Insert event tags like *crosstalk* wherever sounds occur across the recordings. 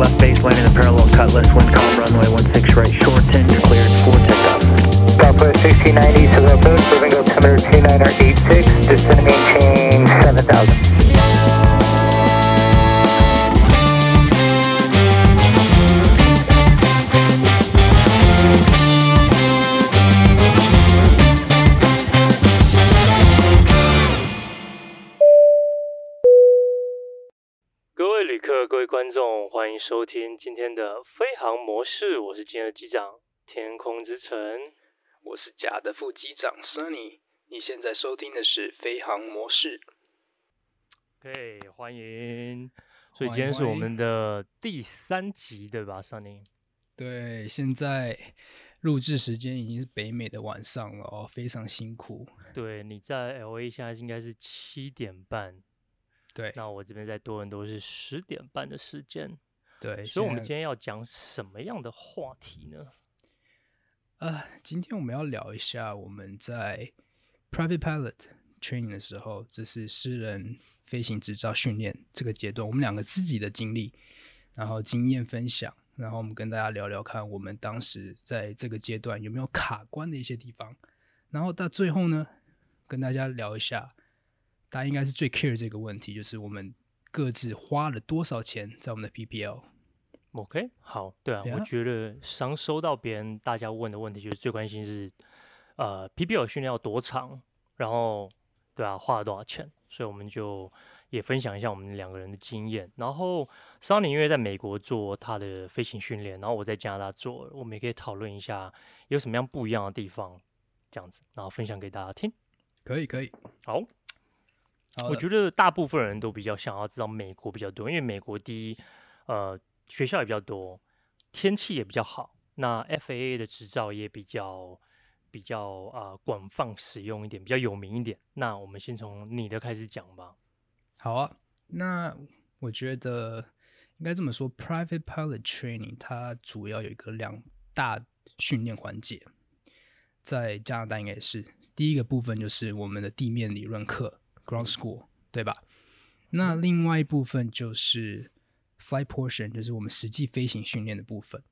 left base landing the parallel cutlass, wind calm runway 16 right, shorten, cleared for takeoff. Southwest 1690, civil approach, moving altimeter 2986, descending maintain 7000. 观众，欢迎收听今天的飞航模式。我是今天的机长，天空之城。我是假的副机长 Sunny。你现在收听的是飞航模式。OK，欢迎。所以今天是我们的第三集，对吧，Sunny？对，现在录制时间已经是北美的晚上了哦，非常辛苦。对，你在 LA 现在应该是七点半。对，那我这边在多伦多是十点半的时间。对，所以我们今天要讲什么样的话题呢？呃，今天我们要聊一下我们在 private pilot training 的时候，这是私人飞行执照训练这个阶段，我们两个自己的经历，然后经验分享，然后我们跟大家聊聊看，我们当时在这个阶段有没有卡关的一些地方，然后到最后呢，跟大家聊一下。大家应该是最 care 这个问题，就是我们各自花了多少钱在我们的 PPL。OK，好，对啊，Yeah. 我觉得常收到别人大家问的问题，就是最关心是，呃，PPL 训练要多长，然后，对啊，花了多少钱？所以我们就也分享一下我们两个人的经验。然后，Sunny 因为在美国做他的飞行训练，然后我在加拿大做，我们也可以讨论一下有什么样不一样的地方，这样子，然后分享给大家听。可以，可以，好。我觉得大部分人都比较想要知道美国比较多，因为美国第一，呃，学校也比较多，天气也比较好，那 FAA 的执照也比较比较啊呃、广泛使用一点，比较有名一点。那我们先从你的开始讲吧。好啊，那我觉得应该这么说，Private Pilot Training 它主要有一个两大训练环节，在加拿大应该也是第一个部分就是我们的地面理论课。Ground School，对吧？那另外一部分就是 Flight Portion，就是我们实际飞行训练的部分。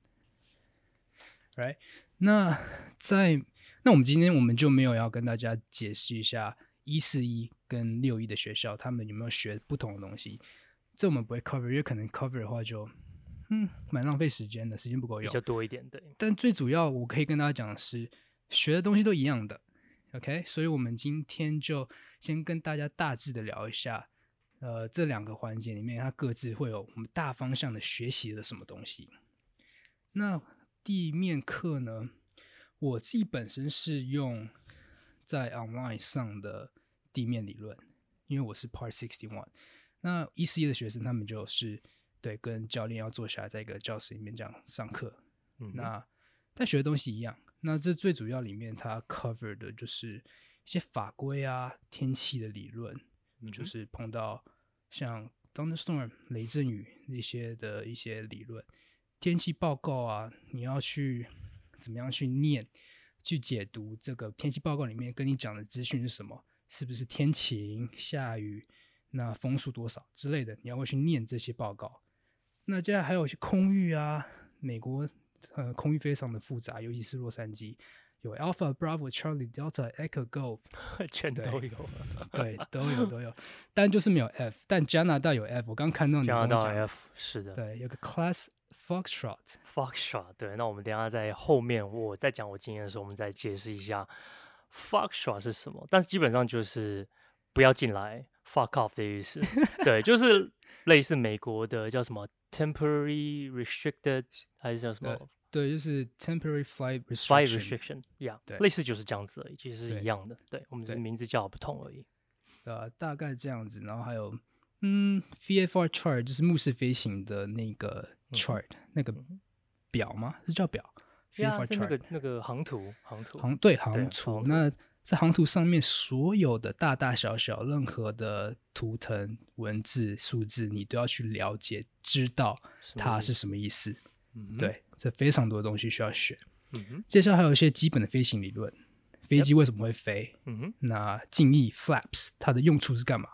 Right？那在那我们今天我们就没有要跟大家解释一下一四一跟六一的学校他们有没有学不同的东西，这我们不会 cover，因为可能 cover 的话就嗯蛮浪费时间的，时间不够用，比较多一点对。但最主要我可以跟大家讲的是，学的东西都一样的。OK，所以我们今天就先跟大家大致的聊一下，呃，这两个环节里面，它各自会有我们大方向的学习的什么东西。那地面课呢，我自己本身是用在 online 上的地面理论，因为我是 Part Sixty One。那一四一的学生他们就是对跟教练要坐下来在一个教室里面这样上课，嗯、那但学的东西一样。那这最主要里面，它 cover 的就是一些法规啊、天气的理论，嗯、就是碰到像 thunderstorm 雷阵雨那些的一些理论，天气报告啊，你要去怎么样去念、去解读这个天气报告里面跟你讲的资讯是什么？是不是天晴、下雨？那风速多少之类的？你要会去念这些报告。那接下来还有一些空域啊，美国。呃，空域非常的复杂，尤其是洛杉矶，有 Alpha、Bravo、Charlie、Delta、Echo、Golf，*laughs* 全都有，对，都有都有，但就是没有 F。但加拿大有 F，我刚看到你讲加拿大 F 是的，对，有个 Class Foxtrot，Foxtrot，对，那我们等下在后面我在讲我经验的时候，我们再解释一下 Foxtrot 是什么。但是基本上就是不要进来，fuck off 的意思，*laughs* 对，就是类似美国的叫什么？Temporary restricted 还是叫什么？对，就是 temporary flight restriction。flight restriction，yeah，类似就是这样子而已，其实是一样的。对，对我们只是名字叫不同而已。呃，大概这样子，然后还有，嗯，VFR chart 就是目视飞行的那个 chart，、嗯、那个表吗？是叫表？VFR chart 那个那个航图，航图，航对航图，那。在航图上面，所有的大大小小、任何的图腾、文字、数字，你都要去了解、知道它是什么意思。嗯、对，这非常多的东西需要学。嗯、哼接下来还有一些基本的飞行理论：飞机为什么会飞？嗯、那襟翼 （flaps） 它的用处是干嘛？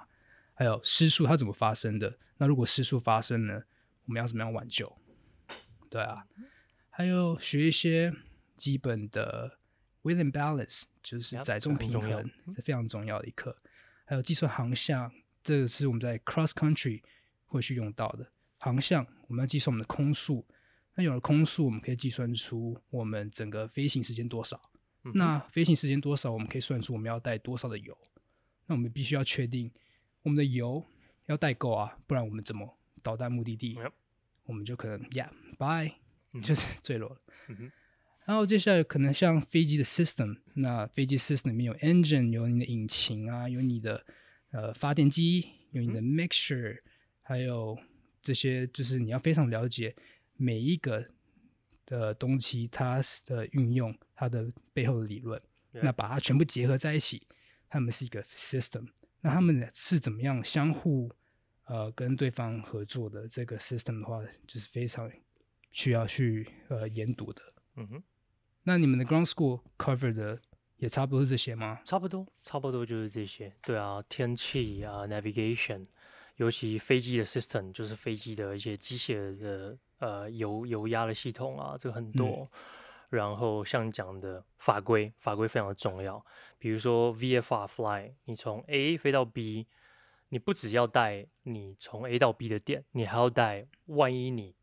还有失速它怎么发生的？那如果失速发生呢，我们要怎么样挽救？对啊，还有学一些基本的 and balance，就是载重平衡，是非常重要的一课。还有计算航向，这个是我们在 cross country 会去用到的。航向我们要计算我们的空速，那有了空速，我们可以计算出我们整个飞行时间多少。嗯、那飞行时间多少，我们可以算出我们要带多少的油。那我们必须要确定我们的油要带够啊，不然我们怎么到达目的地？嗯、我们就可能 yeah bye，、嗯、就是 *laughs* 坠落了。嗯、然后接下来可能像飞机的 system，那飞机 system 里面有 engine，有你的引擎啊，有你的呃发电机，有你的 mixture，、嗯、还有。这些就是你要非常了解每一个的东西，它的运用，它的背后的理论那把它全部结合在一起，它们是一个 system。那他们是怎么样相互呃跟对方合作的？这个 system 的话，就是非常需要去呃研读的。嗯哼。那你们的 ground school cover 的也差不多是这些吗？差不多，差不多就是这些。对啊，天气啊，navigation。尤其飞机的 system 就是飞机的一些机械的呃油油压的系统啊，这个很多。嗯、然后像你讲的法规，法规非常的重要。比如说 VFR fly，你从 A 飞到 B，你不只要带你从 A 到 B 的电，你还要带万一你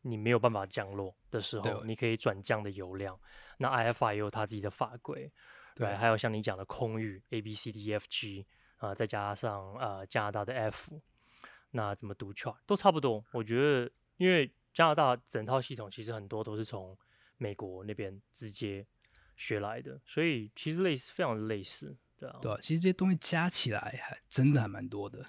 你没有办法降落的时候，你可以转降的油量。那 IFR 也有它自己的法规，对，对，还有像你讲的空域 A B C D E F G。啊、呃，再加上呃加拿大的 F，那怎么读 chart 都差不多。我觉得，因为加拿大整套系统其实很多都是从美国那边直接学来的，所以其实类似，非常的类似，对啊。对啊，其实这些东西加起来还真的还蛮多的。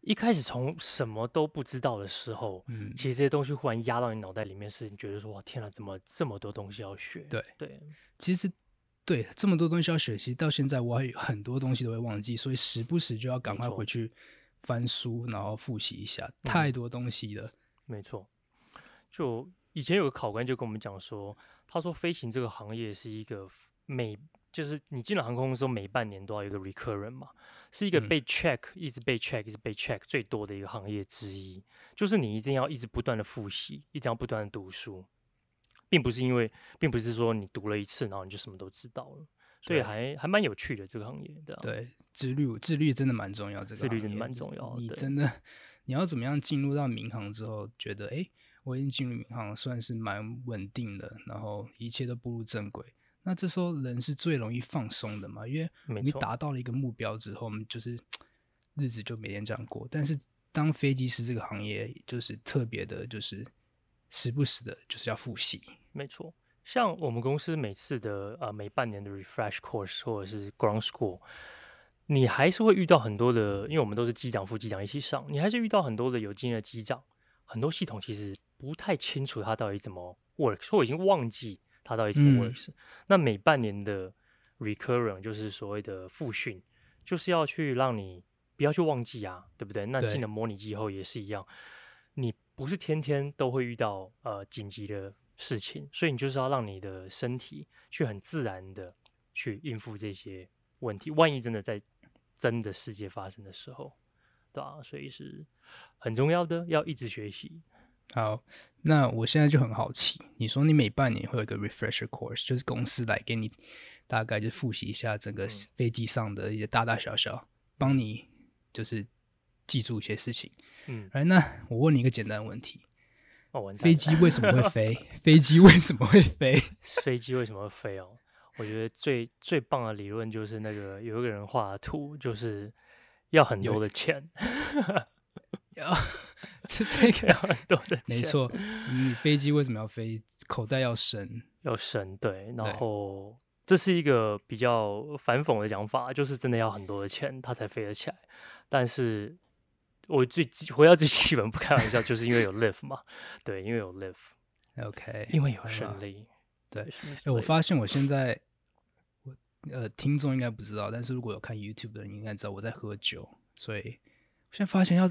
一开始从什么都不知道的时候，嗯，其实这些东西忽然压到你脑袋里面，是你觉得说哇天哪，怎么这么多东西要学？对对，其实。对，这么多东西要学习，到现在我还有很多东西都会忘记，所以时不时就要赶快回去翻书，然后复习一下。嗯、太多东西了，没错。就以前有个考官就跟我们讲说，他说飞行这个行业是一个每就是你进了航空公司每半年都要有一个 recurrent 嘛，是一个被 check、嗯、一直被 check 一直被 check 最多的一个行业之一，就是你一定要一直不断的复习，一定要不断的读书。并不是因为，并不是说你读了一次，然后你就什么都知道了，所以还还蛮有趣的这个行业，对，对，自律自律真的蛮重要，这个自律真的蛮重要。你真的你要怎么样进入到民航之后，觉得哎，我已经进入民航算是蛮稳定的，然后一切都步入正轨。那这时候人是最容易放松的嘛，因为你达到了一个目标之后，我们就是日子就每天这样过。但是当飞机师这个行业，就是特别的，就是时不时的就是要复习。没错，像我们公司每次的呃每半年的 refresh course 或者是 ground school，你还是会遇到很多的，因为我们都是机长、副机长一起上，你还是遇到很多的有经验的机长，很多系统其实不太清楚它到底怎么 works，或已经忘记它到底怎么 works。嗯、那每半年的 recurrent 就是所谓的复训，就是要去让你不要去忘记啊，对不对？那进了模拟机后也是一样，你不是天天都会遇到呃紧急的。事情，所以你就是要让你的身体去很自然的去应付这些问题。万一真的在真的世界发生的时候，对吧？所以是很重要的，要一直学习。好，那我现在就很好奇，你说你每半年会有一个 refresher course，就是公司来给你大概就复习一下整个飞机上的一些大大小小，帮你就是记住一些事情。嗯，哎，那我问你一个简单的问题。哦，*laughs* 飞机为什么会飞？飞机为什么会飞？飞机为什么会飞哦？我觉得最最棒的理论就是那个有一个人画的图，就是要很多的钱，*laughs* 要这个 *laughs* 要很多的钱，没错。你飞机为什么要飞？口袋要深，要深，对。然后这是一个比较反讽的讲法，就是真的要很多的钱，它才飞得起来。但是。我最回到最基本，不开玩笑，就是因为有 lift 嘛，*laughs* 对，因为有 lift，OK，因为有胜利，对。哎，我发现我现在，我呃，听众应该不知道，但是如果有看 YouTube 的人，应该知道我在喝酒，所以我现在发现要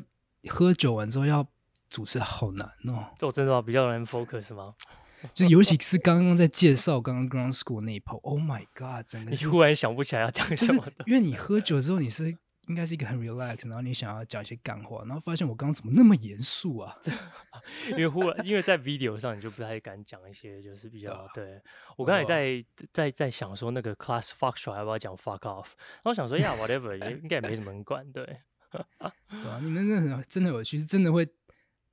喝酒完之后要主持好难哦。这我真的比较难 focus 吗？*laughs* 就尤其是刚刚在介绍刚刚 ground school 那一 part，Oh my God，真的，你突然想不起来要讲什么的，*laughs* 因为你喝酒之后你是。应该是一个很 relax，然后你想要讲一些干话，然后发现我刚刚怎么那么严肃啊？*laughs* 因为忽然，因为在 video 上你就不太敢讲一些，就是比较对，我刚才在在在想说那个 class fuck 要不要讲 fuck off，然后想说呀 whatever 也应该也没什么人管，对。*laughs* 对啊，你们真的真的有趣，是真的会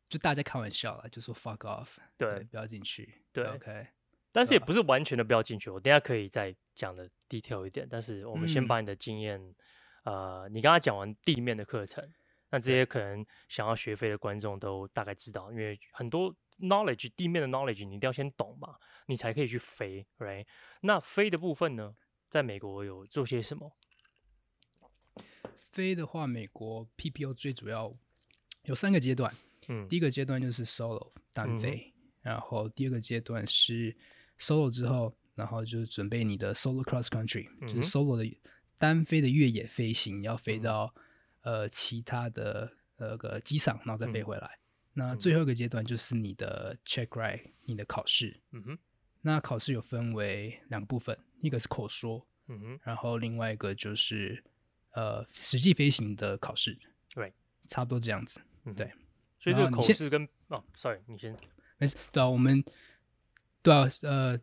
就大家开玩笑啦，就说 fuck off，对，对不要进去，对，OK。但是也不是完全的不要进去，我等下可以再讲的 detail 一点，但是我们先把你的经验。嗯呃，你刚刚讲完地面的课程，那这些可能想要学飞的观众都大概知道，因为很多 knowledge 地面的 knowledge 你一定要先懂嘛，你才可以去飞，right？那飞的部分呢，在美国有做些什么？飞的话，美国 PPO 最主要有三个阶段，嗯，第一个阶段就是 solo 单飞，嗯，然后第二个阶段是 solo 之后，然后就是准备你的 solo cross country，嗯，就是 solo 的。单飞的越野飞行，你要飞到、嗯、呃其他的那个机场，然后再飞回来。嗯、那最后一个阶段就是你的 check ride，你的考试。嗯哼。那考试有分为两个部分，一个是口说，嗯哼，然后另外一个就是呃实际飞行的考试。对，差不多这样子。嗯、对。所以这个口试跟哦，sorry，你先。没事。对啊，我们对啊，呃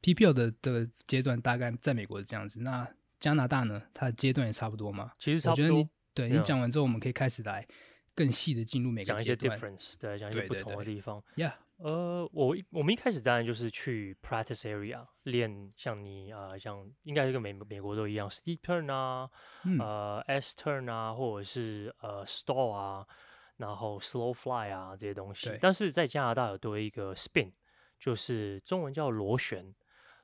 ，PPL 的的阶段大概在美国是这样子。那加拿大呢，它的阶段也差不多嘛。其实差不多。我觉得你对你讲完之后，我们可以开始来更细的进入每个阶段，讲一些 difference，对，讲一些不同的地方。Yeah，呃，我一我们一开始当然就是去 practice area 练，像你啊、呃，像应该是跟美美国都一样，steep turn 啊，嗯、呃，S turn 啊，或者是呃 stall 啊，然后 slow fly 啊这些东西。但是在加拿大有多一个 spin，就是中文叫螺旋。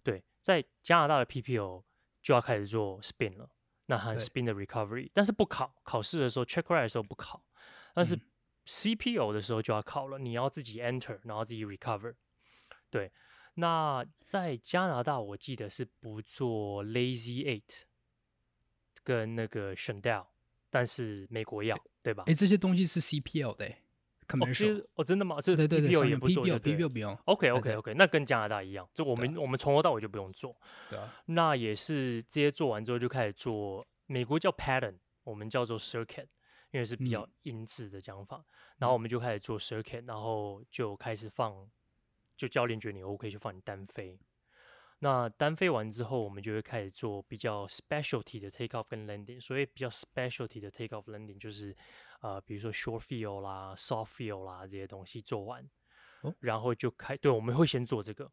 对，在加拿大的 PPO。就要开始做 spin 了，那含 spin 的 recovery，但是不考，考试的时候 check ride 的时候不考，但是 CPO 的时候就要考了，你要自己 enter，然后自己 recover。对，那在加拿大我记得是不做 lazy eight 跟那个 Chandelle，但是美国要，对吧？哎，这些东西是 CPL 的。哦，哦，真的吗？这是 PPL 也不做，PPL 不用。OK OK OK，那跟加拿大一样，就我们我们从头到尾就不用做。对啊。那也是这些做完之后就开始做，美国叫 pattern，我们叫做 circuit，因为是比较音质的讲法。嗯、然后我们就开始做 circuit，然后就开始放，就教练觉得你 OK 就放你单飞。那单飞完之后，我们就会开始做比较 specialty 的 take off 跟 landing。所以比较 specialty 的 take off landing 就是。呃，比如说 short field 啦、soft field 啦这些东西做完，哦、然后就开，对，我们会先做这个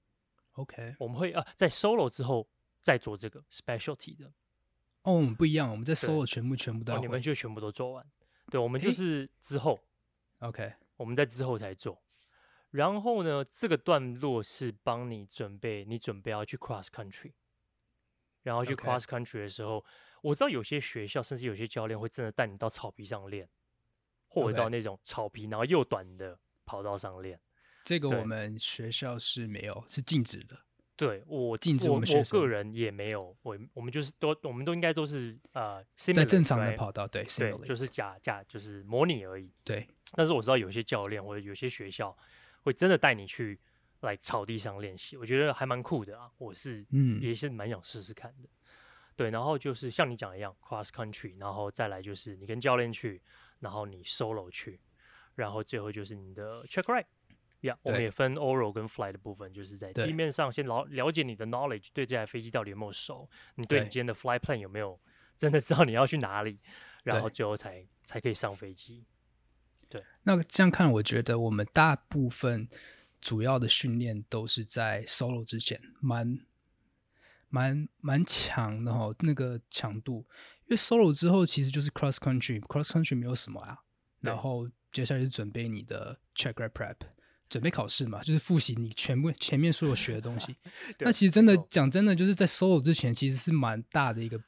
，OK，我们会啊，在 solo 之后再做这个 specialty 的。哦，我们不一样，我们在 solo 全部全部都、哦，你们就全部都做完。对，我们就是之后，OK，我们在之后才做。然后呢，这个段落是帮你准备，你准备要去 cross country，然后去 cross country 的时候.我知道有些学校甚至有些教练会真的带你到草皮上练。或者到那种草皮，然后又短的跑道上练，这个我们学校是没有，是禁止的。对，我禁止我们学生，我个人也没有，我我们就是都，我们都应该都是呃，在正常的跑道，对对，就是假假就是模拟而已。对，但是我知道有些教练或者有些学校会真的带你去来草地上练习，我觉得还蛮酷的啊。我是嗯，也是蛮想试试看的。对，然后就是像你讲的一样，cross country，然后再来就是你跟教练去。然后你 solo 去，然后最后就是你的 check ride，呀、yeah，我们也分 oral 跟 fly 的部分，就是在地面上先了了解你的 knowledge，对这台飞机到底有没有熟，你对你今天的 fly plan 有没有真的知道你要去哪里，然后最后才才可以上飞机。对，那这样看，我觉得我们大部分主要的训练都是在 solo 之前，蛮蛮蛮强的哈，那个强度。因为 solo 之后其实就是 cross country，cross country 没有什么啊，然后接下来就准备你的 check ride prep，准备考试嘛，就是复习你全部前面所有学的东西。*laughs* 那其实真的讲真的，就是在 solo 之前其实是蛮大的一个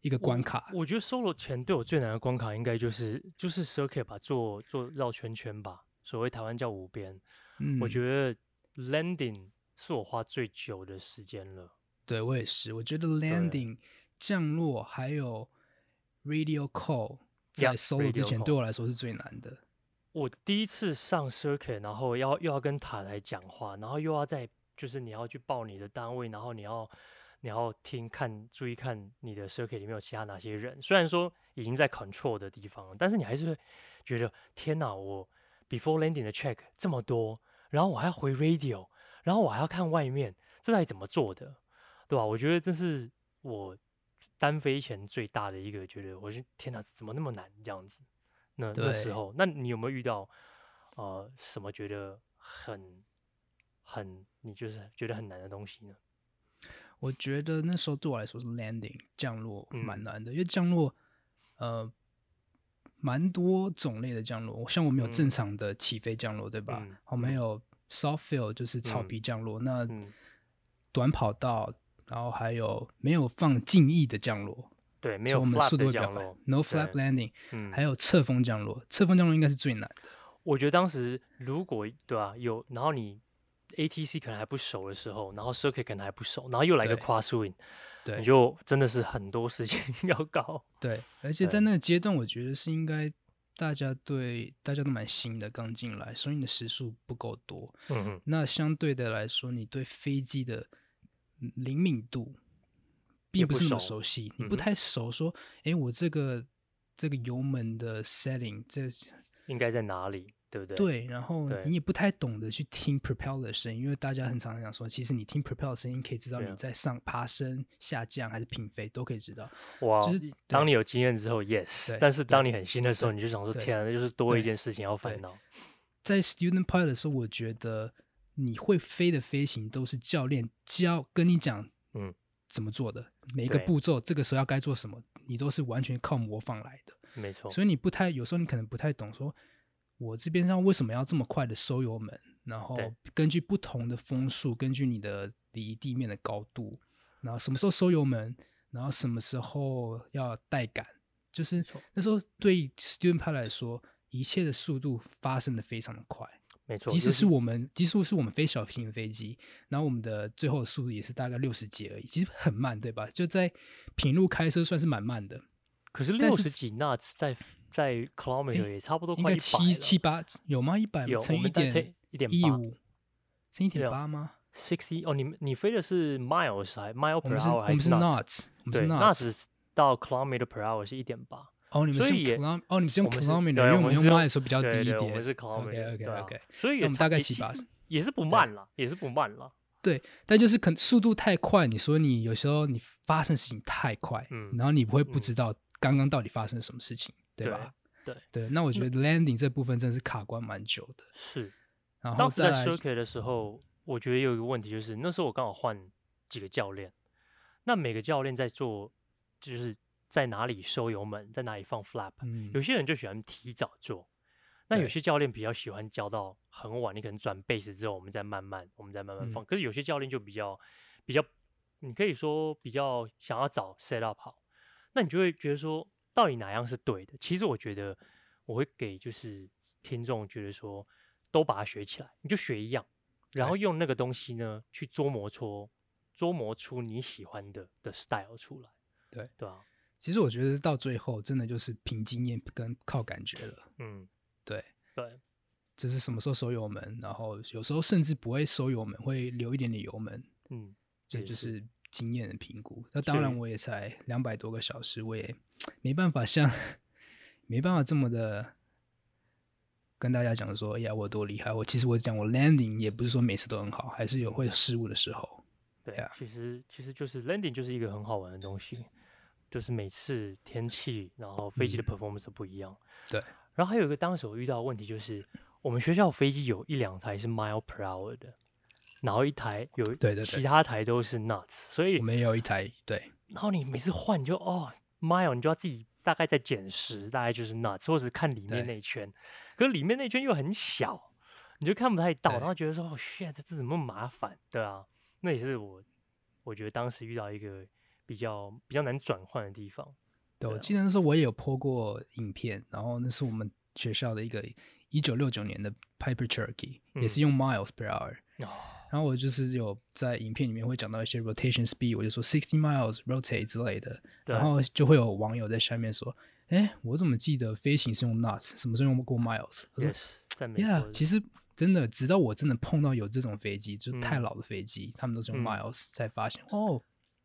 一个关卡。我，我觉得 solo 前对我最难的关卡应该就是就是 circuit 吧，做做绕圈圈吧，所谓台湾叫五边。嗯，我觉得 landing 是我花最久的时间了。对我也是，我觉得 landing。降落还有 radio call 在 solo 之前对我来说是最难的。我第一次上 circuit，然后要又要跟塔台讲话，然后又要在就是你要去报你的单位，然后你要你要听看注意看你的 circuit 里面有其他哪些人，虽然说已经在 control 的地方，但是你还是会觉得天哪，我 before landing 的 check 这么多，然后我还要回 radio，然后我还要看外面，这到底怎么做的，对吧？我觉得这是我单飞前最大的一个觉得，我是天哪，怎么那么难这样子？那那时候，那你有没有遇到呃什么觉得很很你就是觉得很难的东西呢？我觉得那时候对我来说是 landing 降落蛮。难的，嗯、因为降落呃蛮多种类的降落，像我们有正常的起飞降落，嗯、对吧？嗯、我们有 soft field 就是草皮降落，嗯、那短跑道，然后还有没有放襟翼的降落，对，没有我们速度降落，no flap landing，嗯，还有侧风降落，侧风降落应该是最难的。我觉得当时如果对吧、啊，有然后你。ATC 可能还不熟的时候，然后 Circuit 可能还不熟，然后又来个 Crosswind，对，你就真的是很多事情 *laughs* 要搞。对，而且在那个阶段，我觉得是应该大家对大家都蛮新的，刚进来，所以你的时速不够多。嗯嗯。那相对的来说，你对飞机的灵敏度并不是那么熟悉，不熟，你不太熟。说，哎、嗯，我这个这个油门的 setting，这应该在哪里？对不对？对，然后你也不太懂得去听 propeller 的声音，因为大家很常常讲说，其实你听 propeller 的声音可以知道你在上爬升、下降还是平飞都可以知道。哇！就是当你有经验之后，yes。但是当你很新的时候，你就想说，天啊，那就是多一件事情要烦恼。在 student pilot 的时候，我觉得你会飞的飞行都是教练教跟你讲，嗯，怎么做的每一个步骤，这个时候要该做什么，你都是完全靠模仿来的。没错。所以你不太有时候你可能不太懂说。我这边上为什么要这么快的收油门？然后根据不同的风速，根据你的离地面的高度，然后什么时候收油门，然后什么时候要带杆，就是那时候对 student pilot 来说，一切的速度发生的非常的快。没错，即使是我们，即使是我们飞小型飞机，然后我们的最后的速度也是大概六十几而已，其实很慢，对吧？就在平路开车算是蛮慢的。可是六十几 knots 在在 kilometer 也差不多快七七八有吗？一百乘一点一点一五，乘一点八吗？sixty 哦，你你飞的是 miles 还 mile per hour 还是 knots？对，knots 到 kilometer per hour 是一点八。哦，你们是哦，你们是用 kilometer，因为我们用 miles 说比较低一点。我们是 kilometer。OK OK。所以我们大概七八十，也是不慢了，也是不慢了。对，但就是可能速度太快，你说你有时候你发生事情太快，嗯，然后你不会不知道。刚刚到底发生了什么事情，对吧？对对，那我觉得 landing 这部分真的是卡关蛮久的。是，然后当时在 circuit 的时候，我觉得有一个问题就是，那时候我刚好换几个教练，那每个教练在做，就是在哪里收油门，在哪里放 flap，嗯，有些人就喜欢提早做，那有些教练比较喜欢教到很晚，你可能转 base 之后，我们再慢慢，我们再慢慢放。可是有些教练就比较比较，你可以说比较想要早 set up 好。那你就会觉得说，到底哪样是对的？其实我觉得，我会给就是听众觉得说，都把它学起来，你就学一样，然后用那个东西呢去琢磨出琢磨出你喜欢的的 style 出来。对对啊，其实我觉得到最后真的就是凭经验跟靠感觉了。嗯，对对，就是什么时候收油门，然后有时候甚至不会收油门，会留一点点油门。嗯，这就是。经验的评估，那当然我也才两百多个小时，我也没办法像 *laughs* 没办法这么的跟大家讲说，哎呀，我多厉害。我其实我讲我 landing 也不是说每次都很好，还是有会失误的时候。对啊，其实其实就是 landing 就是一个很好玩的东西，就是每次天气，然后飞机的 performance 都不一样。嗯、对，然后还有一个当时我遇到的问题就是，我们学校飞机有一两台是 mile per hour 的。然后一台有，对对，其他台都是 knots，所以我们有一台对。然后你每次换你就哦，mile，你就要自己大概再减十，大概就是 knots，或者是看里面那圈。可是里面那圈又很小，你就看不太到，然后觉得说哦，shit，这怎么麻烦？对啊，那也是我我觉得当时遇到一个比较比较难转换的地方。对，我记得那时候我也有 po 过影片，然后那是我们学校的一个一九六九年的 Piper Cherokee，也是用 miles per hour。然后我就是有在影片里面会讲到一些 rotation speed，我就说 sixty miles rotate 之类的，然后就会有网友在下面说：“哎，我怎么记得飞行是用 knots，什么时候用过 miles？” 我说：“ yeah，其实真的，直到我真的碰到有这种飞机，就是太老的飞机，他们都是用 miles，才发现哦，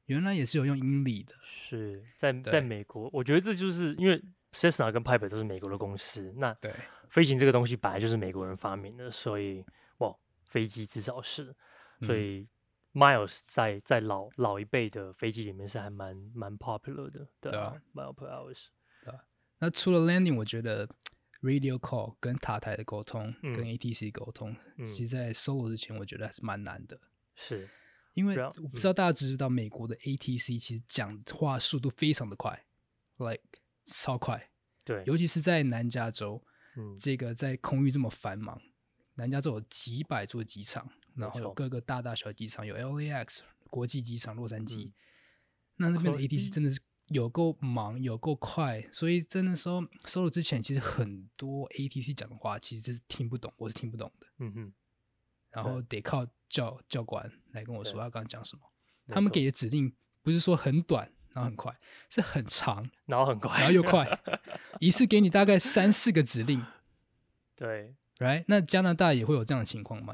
原来也是有用英里的。是在在美国，我觉得这就是因为 Cessna 跟 Piper 都是美国的公司，那对飞行这个东西本来就是美国人发明的，所以哇，飞机至少是，所以。嗯 Miles 在在老老一辈的飞机里面是还蛮蛮 popular 的，对啊，mile per hours。对啊，那除了 landing，我觉得 radio call 跟塔台的沟通，嗯、跟 ATC 沟通，嗯、其实在 solo 之前，我觉得还是蛮难的。是，因为我不知道大家知不知道，美国的 ATC 其实讲话速度非常的快，like 超快。对，尤其是在南加州，嗯，这个在空域这么繁忙，南加州有几百座机场。然后有各个大大小机场，有 LAX 国际机场洛杉矶，嗯、那那边的 ATC 真的是有够忙，有够快，所以在那时候收了之前，其实很多 ATC 讲的话其实是听不懂，我是听不懂的。嗯哼，然后得靠教教官来跟我说他刚刚讲什么。他们给的指令不是说很短，然后很快，是很长，然后很快，然后又快，*laughs* 一次给你大概三四个指令。对，*laughs* Right？那加拿大也会有这样的情况吗？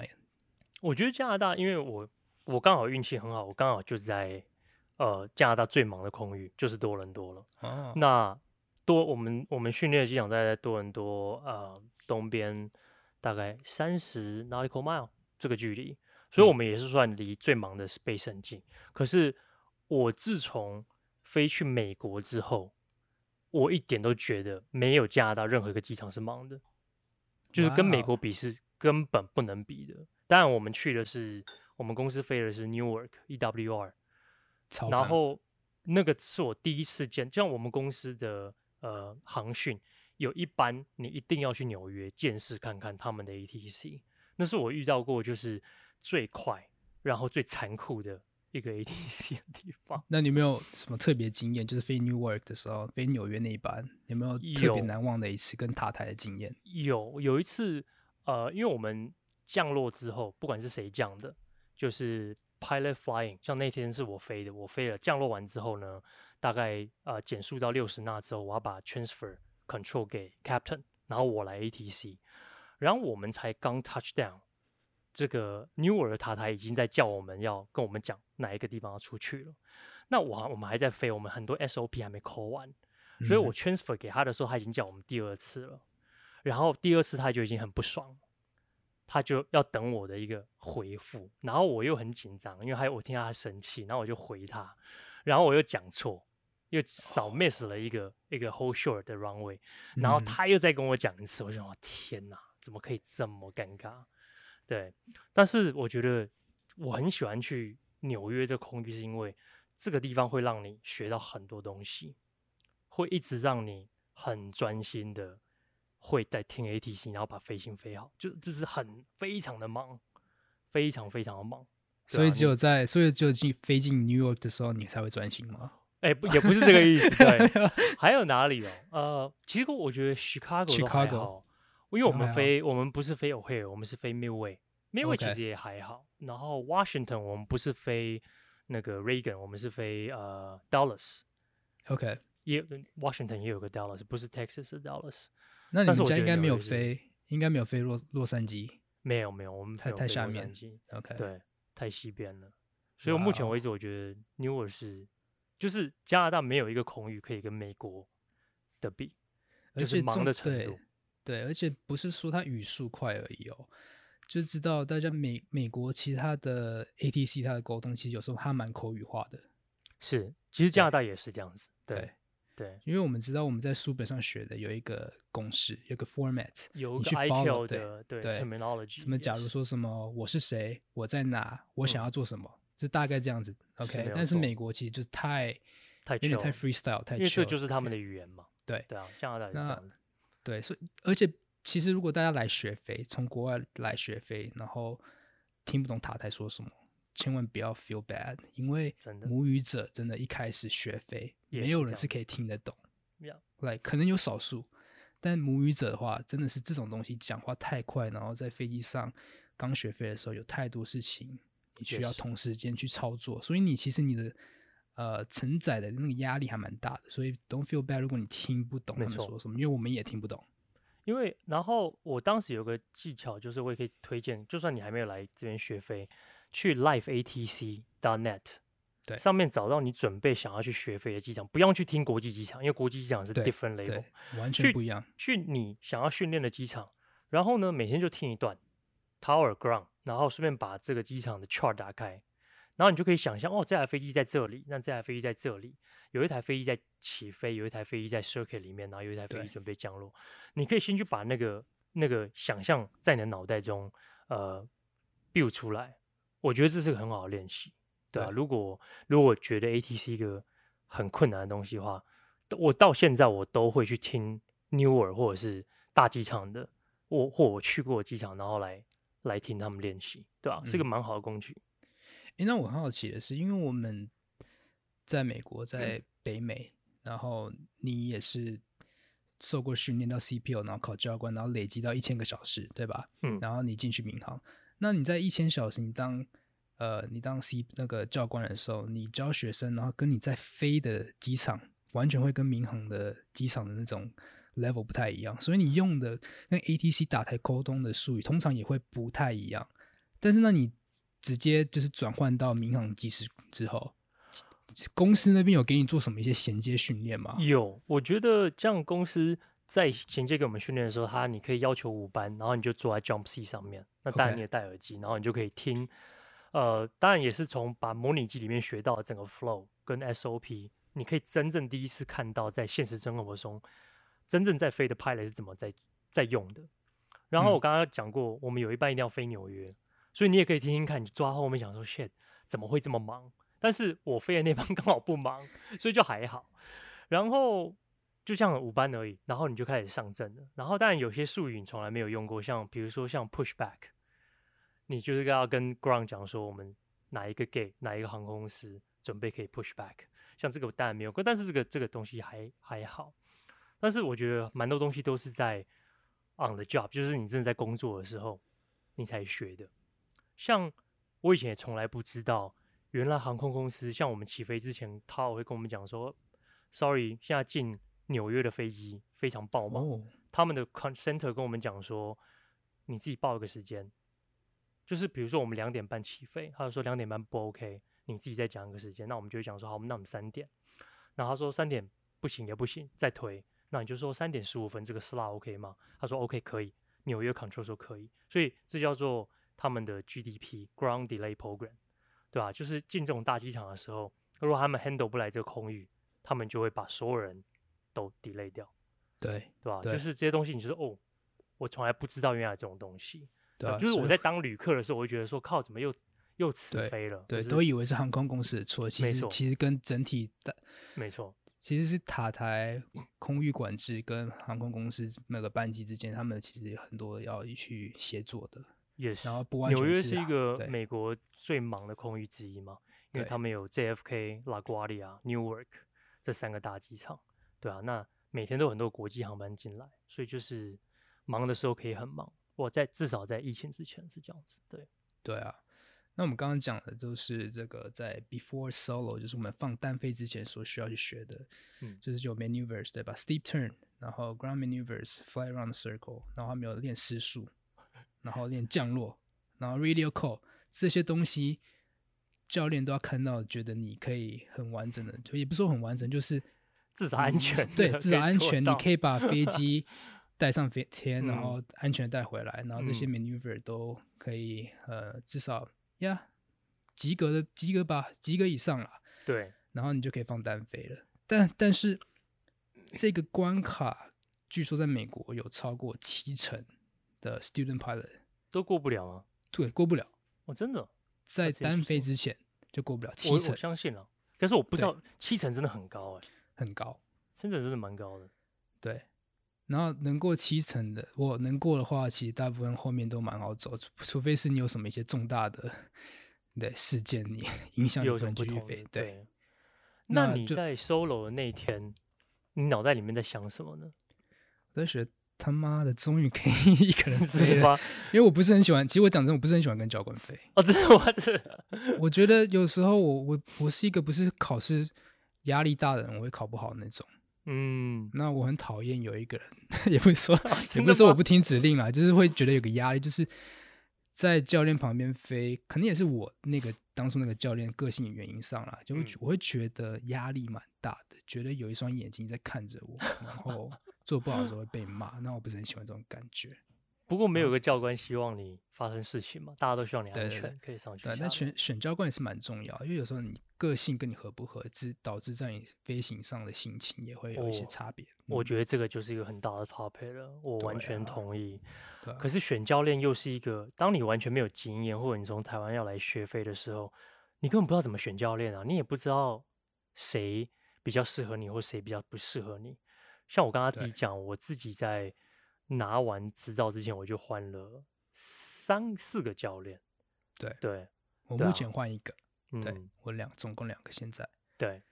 我觉得加拿大，因为我我刚好运气很好，我刚好就在呃加拿大最忙的空域，就是多伦多了。哦、那多我们我们训练的机场在多伦多呃东边，大概三十 nautical mile 这个距离，所以我们也是算离最忙的 space 很近。嗯、可是我自从飞去美国之后，我一点都觉得没有加拿大任何一个机场是忙的，就是跟美国比是根本不能比的。当然，我们去的是我们公司飞的是 Newark EWR，然后那个是我第一次见，就像我们公司的呃航训，有一班你一定要去纽约见识看看他们的 ATC，那是我遇到过就是最快然后最残酷的一个 ATC 的地方。那你有没有什么特别经验？就是飞 Newark 的时候，飞纽约那一班有没有特别难忘的一次跟塔台的经验？有有一次，呃，因为我们。降落之后，不管是谁降的，就是 pilot flying。像那天是我飞的，我飞了。降落完之后呢，大概呃减速到六十纳之后，我要把 transfer control 给 captain，然后我来 ATC。然后我们才刚 touch down，这个 Newark 的塔台已经在叫我们要跟我们讲哪一个地方要出去了。那我我们还在飞，我们很多 SOP 还没 call 完，所以我 transfer 给他的时候，他已经叫我们第二次了。然后第二次他就已经很不爽。他就要等我的一个回复，然后我又很紧张，因为还有我听到他生气，然后我就回他，然后我又讲错，又少 miss 了一个、oh. 一个 whole short 的 runway，然后他又再跟我讲一次，我就说天哪，怎么可以这么尴尬？对，但是我觉得我很喜欢去纽约这空域，是因为这个地方会让你学到很多东西，会一直让你很专心的。会在听 ATC，然后把飞行飞好，就这是很非常的忙，非常非常的忙。所以只有在，所以只有进飞进 New York 的时候，你才会专心吗？哎，不，也不是这个意思。对，*laughs* 还有哪里哦？呃，其实我觉得 Chicago 都还好，因为我们飞，我们不是飞 O'Hare，我们是飞 Midway，Midway 其实也还好。然后 Washington 我们不是飞那个 Reagan，我们是飞呃 Dallas。OK，也 Washington 也有个 Dallas，不是 Texas 是 Dallas。那你们家应该没有飞，应该没有飞洛洛杉矶。没有没有，我们太太下面。OK，对，太西边了。所以我目前为止，我觉得 Newark 是，就是加拿大没有一个空域可以跟美国的比，就是忙的程度。对，而且不是说它语速快而已哦，就知道大家美美国其他的 ATC 它的沟通，其实有时候还蛮口语化的。是，其实加拿大也是这样子。对。对，因为我们知道我们在书本上学的有一个公式，有个 format，有个 IQ 的对 terminology，什么？假如说什么我是谁，我在哪，我想要做什么，就大概这样子。OK，但是美国其实就是太太有点太 freestyle，太因为这就是他们的语言嘛。对对啊，加拿大是这样子。对，所以而且其实如果大家来学飞，从国外来学飞，然后听不懂塔台说什么。千万不要 feel bad，因为母语者真的一开始学飞，没有人是可以听得懂。来，可能有少数，但母语者的话，真的是这种东西讲话太快，然后在飞机上刚学飞的时候，有太多事情你需要同时间去操作，所以你其实你的呃承载的那个压力还蛮大的。所以 don't feel bad，如果你听不懂他们说什么，因为我们也听不懂。因为然后我当时有个技巧，就是我也可以推荐，就算你还没有来这边学飞。去 lifeatc.net，对，上面找到你准备想要去学飞的机场，不用去听国际机场，因为国际机场是 different level，完全不一样。去你想要训练的机场，然后呢，每天就听一段 tower ground，然后顺便把这个机场的 chart 打开，然后你就可以想象，哦，这台飞机在这里，那这台飞机在这里，有一台飞机在起飞，有一台飞机在 circuit 里面，然后有一台飞机准备降落。你可以先去把那个那个想象在你的脑袋中，呃，build 出来。我觉得这是个很好的练习。对啊，如果如果觉得 AT 是一个很困难的东西的话，我到现在我都会去听 Newark 或者是大机场的，我或我去过机场，然后来来听他们练习，对吧、啊？是个蛮好的工具。诶、嗯，那我很好奇的是，因为我们在美国，在北美，嗯、然后你也是受过训练到 CPO，然后考教官，然后累积到一千个小时，对吧？嗯，然后你进去民航，那你在一千小时，你当呃，你当 C 那个教官的时候，你教学生，然后跟你在飞的机场，完全会跟民航的机场的那种 level 不太一样，所以你用的跟 ATC 打台沟通的术语，通常也会不太一样。但是呢，你直接就是转换到民航机师之后，公司那边有给你做什么一些衔接训练吗？有，我觉得这样公司在衔接给我们训练的时候，他你可以要求五班，然后你就坐在 jump seat 上面，那当然你也戴耳机.然后你就可以听。呃，当然也是从把模拟机里面学到的整个 flow 跟 SOP，你可以真正第一次看到在现实生活中真正在飞的 pilot 是怎么在在用的。然后我刚刚讲过，我们有一班一定要飞纽约，所以你也可以听听看，你坐在后面想说 shit 怎么会这么忙？但是我飞的那班 *laughs* 刚好不忙，所以就还好。然后就像五班而已，然后你就开始上阵了。然后当然有些术语你从来没有用过，像比如说像 pushback。你就是要跟 ground 讲说，我们哪一个 gate 哪一个航空公司准备可以 push back，像这个我当然没有过，但是这个这个东西还还好。但是我觉得蛮多东西都是在 on the job，就是你真的在工作的时候你才学的。像我以前也从来不知道，原来航空公司像我们起飞之前，他会跟我们讲说，sorry，现在进纽约的飞机非常爆满，oh. 他们的 center 跟我们讲说，你自己报一个时间。就是比如说我们两点半起飞，他就说两点半不 OK，你自己再讲一个时间，那我们就会讲说好，那我们三点。然后他说三点不行也不行，再推，那你就说三点十五分这个 slot OK 吗？他说 OK 可以，纽约 control 说可以，所以这叫做他们的 GDP Ground Delay Program，对吧？就是进这种大机场的时候，如果他们 handle 不来这个空域，他们就会把所有人都 delay 掉，对对吧？对就是这些东西，你就是哦，我从来不知道原来这种东西。对啊，就是我在当旅客的时候，我会觉得说靠，怎么又又起飞了？对，就是、都以为是航空公司的错，其实其实跟整体的没错，其实是塔台空域管制跟航空公司每个班机之间，他们其实有很多要去协作的。也是，然后不完全是、啊、纽约是一个美国最忙的空域之一嘛，因为他们有 JFK、LaGuardia、Newark 这三个大机场，对啊，那每天都有很多国际航班进来，所以就是忙的时候可以很忙。我在至少在疫情之前是这样子，对对啊。那我们刚刚讲的都是这个在 before solo，就是我们放单飞之前所需要去学的，嗯，就是有 maneuvers 对吧？Steep turn，然后 ground maneuvers，fly around the circle，然后还没有练失速，然后练降落，然后 radio call 这些东西，教练都要看到，觉得你可以很完整的，就也不说很完整，就是至少安全，对，至少安全，你可以把飞机。带上飞 *laughs* 天，然后安全带回来，嗯、然后这些 maneuver 都可以，呃，至少呀，及格的及格吧，及格以上了。对，然后你就可以放单飞了。但但是这个关卡，据说在美国有超过七成的 student pilot 都过不了啊。对，过不了。哦，真的，在单飞之前就过不了七成。我，我相信了，但是我不知道七成真的很高哎，很高，深圳真的蛮高的。对。然后能过七成的，我能过的话，其实大部分后面都蛮好走，除除非是你有什么一些重大的对事件，你影响有什么不同对，对，那你在 solo 的那一天，你脑袋里面在想什么呢？我在学他妈的，终于可以 *laughs* 一个人飞了，因为我不是很喜欢，其实我讲真，我不是很喜欢跟教官飞。哦，真的吗？*laughs* 真的。*laughs* 我觉得有时候我我我是一个不是考试压力大的人，我会考不好那种。嗯，那我很讨厌有一个人，也不是说，也不是说我不听指令啦，就是会觉得有个压力，就是在教练旁边飞，可能也是我那个当初那个教练个性原因上啦，就会我会觉得压力蛮大的，觉得有一双眼睛在看着我，然后做不好的时候会被骂，那我不是很喜欢这种感觉。不过没有个教官希望你发生事情嘛，大家都希望你安全，可以上去。对，那选选教官也是蛮重要，因为有时候你个性跟你合不合，致导致在你飞行上的心情也会有一些差别。我，我觉得这个就是一个很大的 topic 了，我完全同意。对啊，可是选教练又是一个，当你完全没有经验，或者你从台湾要来学飞的时候，你根本不知道怎么选教练啊，你也不知道谁比较适合你，或谁比较不适合你。像我刚刚自己讲，我自己在。拿完执照之前，我就换了三四个教练。对对，我目前换一个。嗯，对我两总共两个现在。对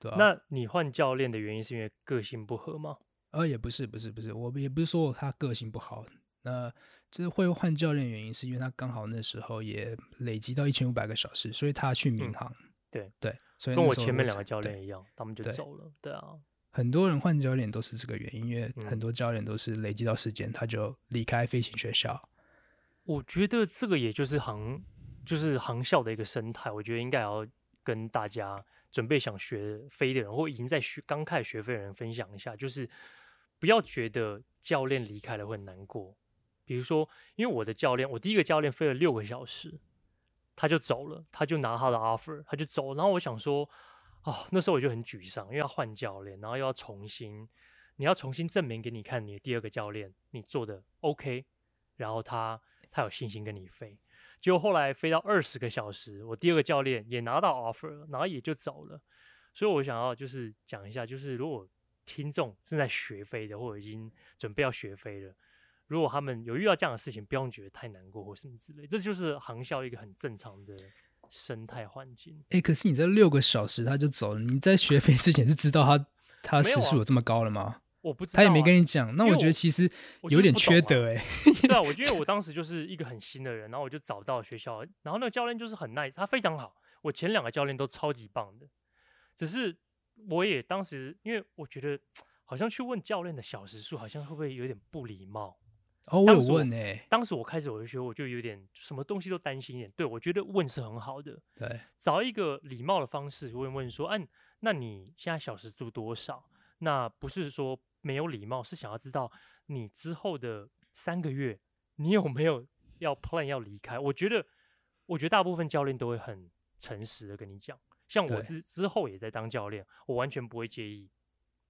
对啊。那你换教练的原因是因为个性不合吗？呃，也不是，不是，不是，我也不是说他个性不好。那就是会换教练原因是因为他刚好那时候也累积到一千五百个小时，所以他去民航。嗯、对对，所以跟我前面两个教练一样，他们就走了。对，对啊。很多人换教练都是这个原因，因为很多教练都是累积到时间，他就离开飞行学校。我觉得这个也就是航，就是航校的一个生态。我觉得应该要跟大家准备想学飞的人，或已经在学刚开始学飞的人分享一下，就是不要觉得教练离开了会很难过。比如说，因为我的教练，我第一个教练飞了六个小时，他就走了，他就拿他的 offer，他就走。然后我想说。哦，那时候我就很沮丧，因为要换教练，然后又要重新，你要重新证明给你看，你的第二个教练你做的 OK，然后他他有信心跟你飞，结果后来飞到二十个小时，我第二个教练也拿到 offer，然后也就走了。所以我想要就是讲一下，就是如果听众正在学飞的，或者已经准备要学飞了，如果他们有遇到这样的事情，不用觉得太难过或什么之类，这就是航校一个很正常的。生态环境，哎、欸，可是你这六个小时他就走了，你在学飞之前是知道他他时速有这么高了吗？啊、我不知道、啊，他也没跟你讲。那我觉得其实有点缺德哎、欸。对啊，我觉得我当时就是一个很新的人，然后我就找到学校，然后那个教练就是很 nice，他非常好。我前两个教练都超级棒的，只是我也当时因为我觉得好像去问教练的小时数，好像会不会有点不礼貌。哦，我有问哎，当时我开始我就学，我就有点什么东西都担心一点。对，我觉得问是很好的，对，找一个礼貌的方式问问说，嗯、啊，那你现在小时租多少？那不是说没有礼貌，是想要知道你之后的三个月，你有没有要 plan 要离开？我觉得，我觉得大部分教练都会很诚实的跟你讲。像我之之后也在当教练，我完全不会介意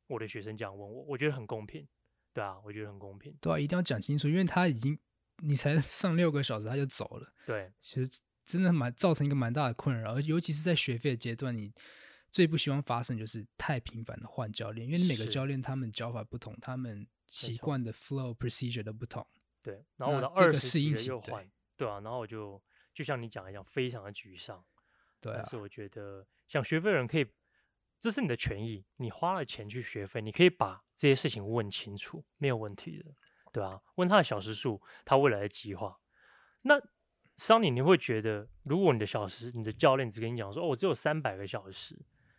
我的学生这样问我，我觉得很公平。对啊，我觉得很公平。对啊，一定要讲清楚，因为他已经你才 *laughs* 上六个小时他就走了。对，其实真的蛮造成一个蛮大的困扰，而尤其是在学费的阶段，你最不希望发生就是太频繁的换教练，因为你每个教练他们教法不同，他们习惯的 flow procedure 都不同。对，然后我的二十几个又换，对啊，然后我就就像你讲一样，非常的沮丧。对啊，但是我觉得想学费的人可以。这是你的权益，你花了钱去学费，你可以把这些事情问清楚，没有问题的，对啊，问他的小时数，他未来的计划。那 Sunny，你会觉得，如果你的小时，你的教练只跟你讲说，哦，我只有三百个小时，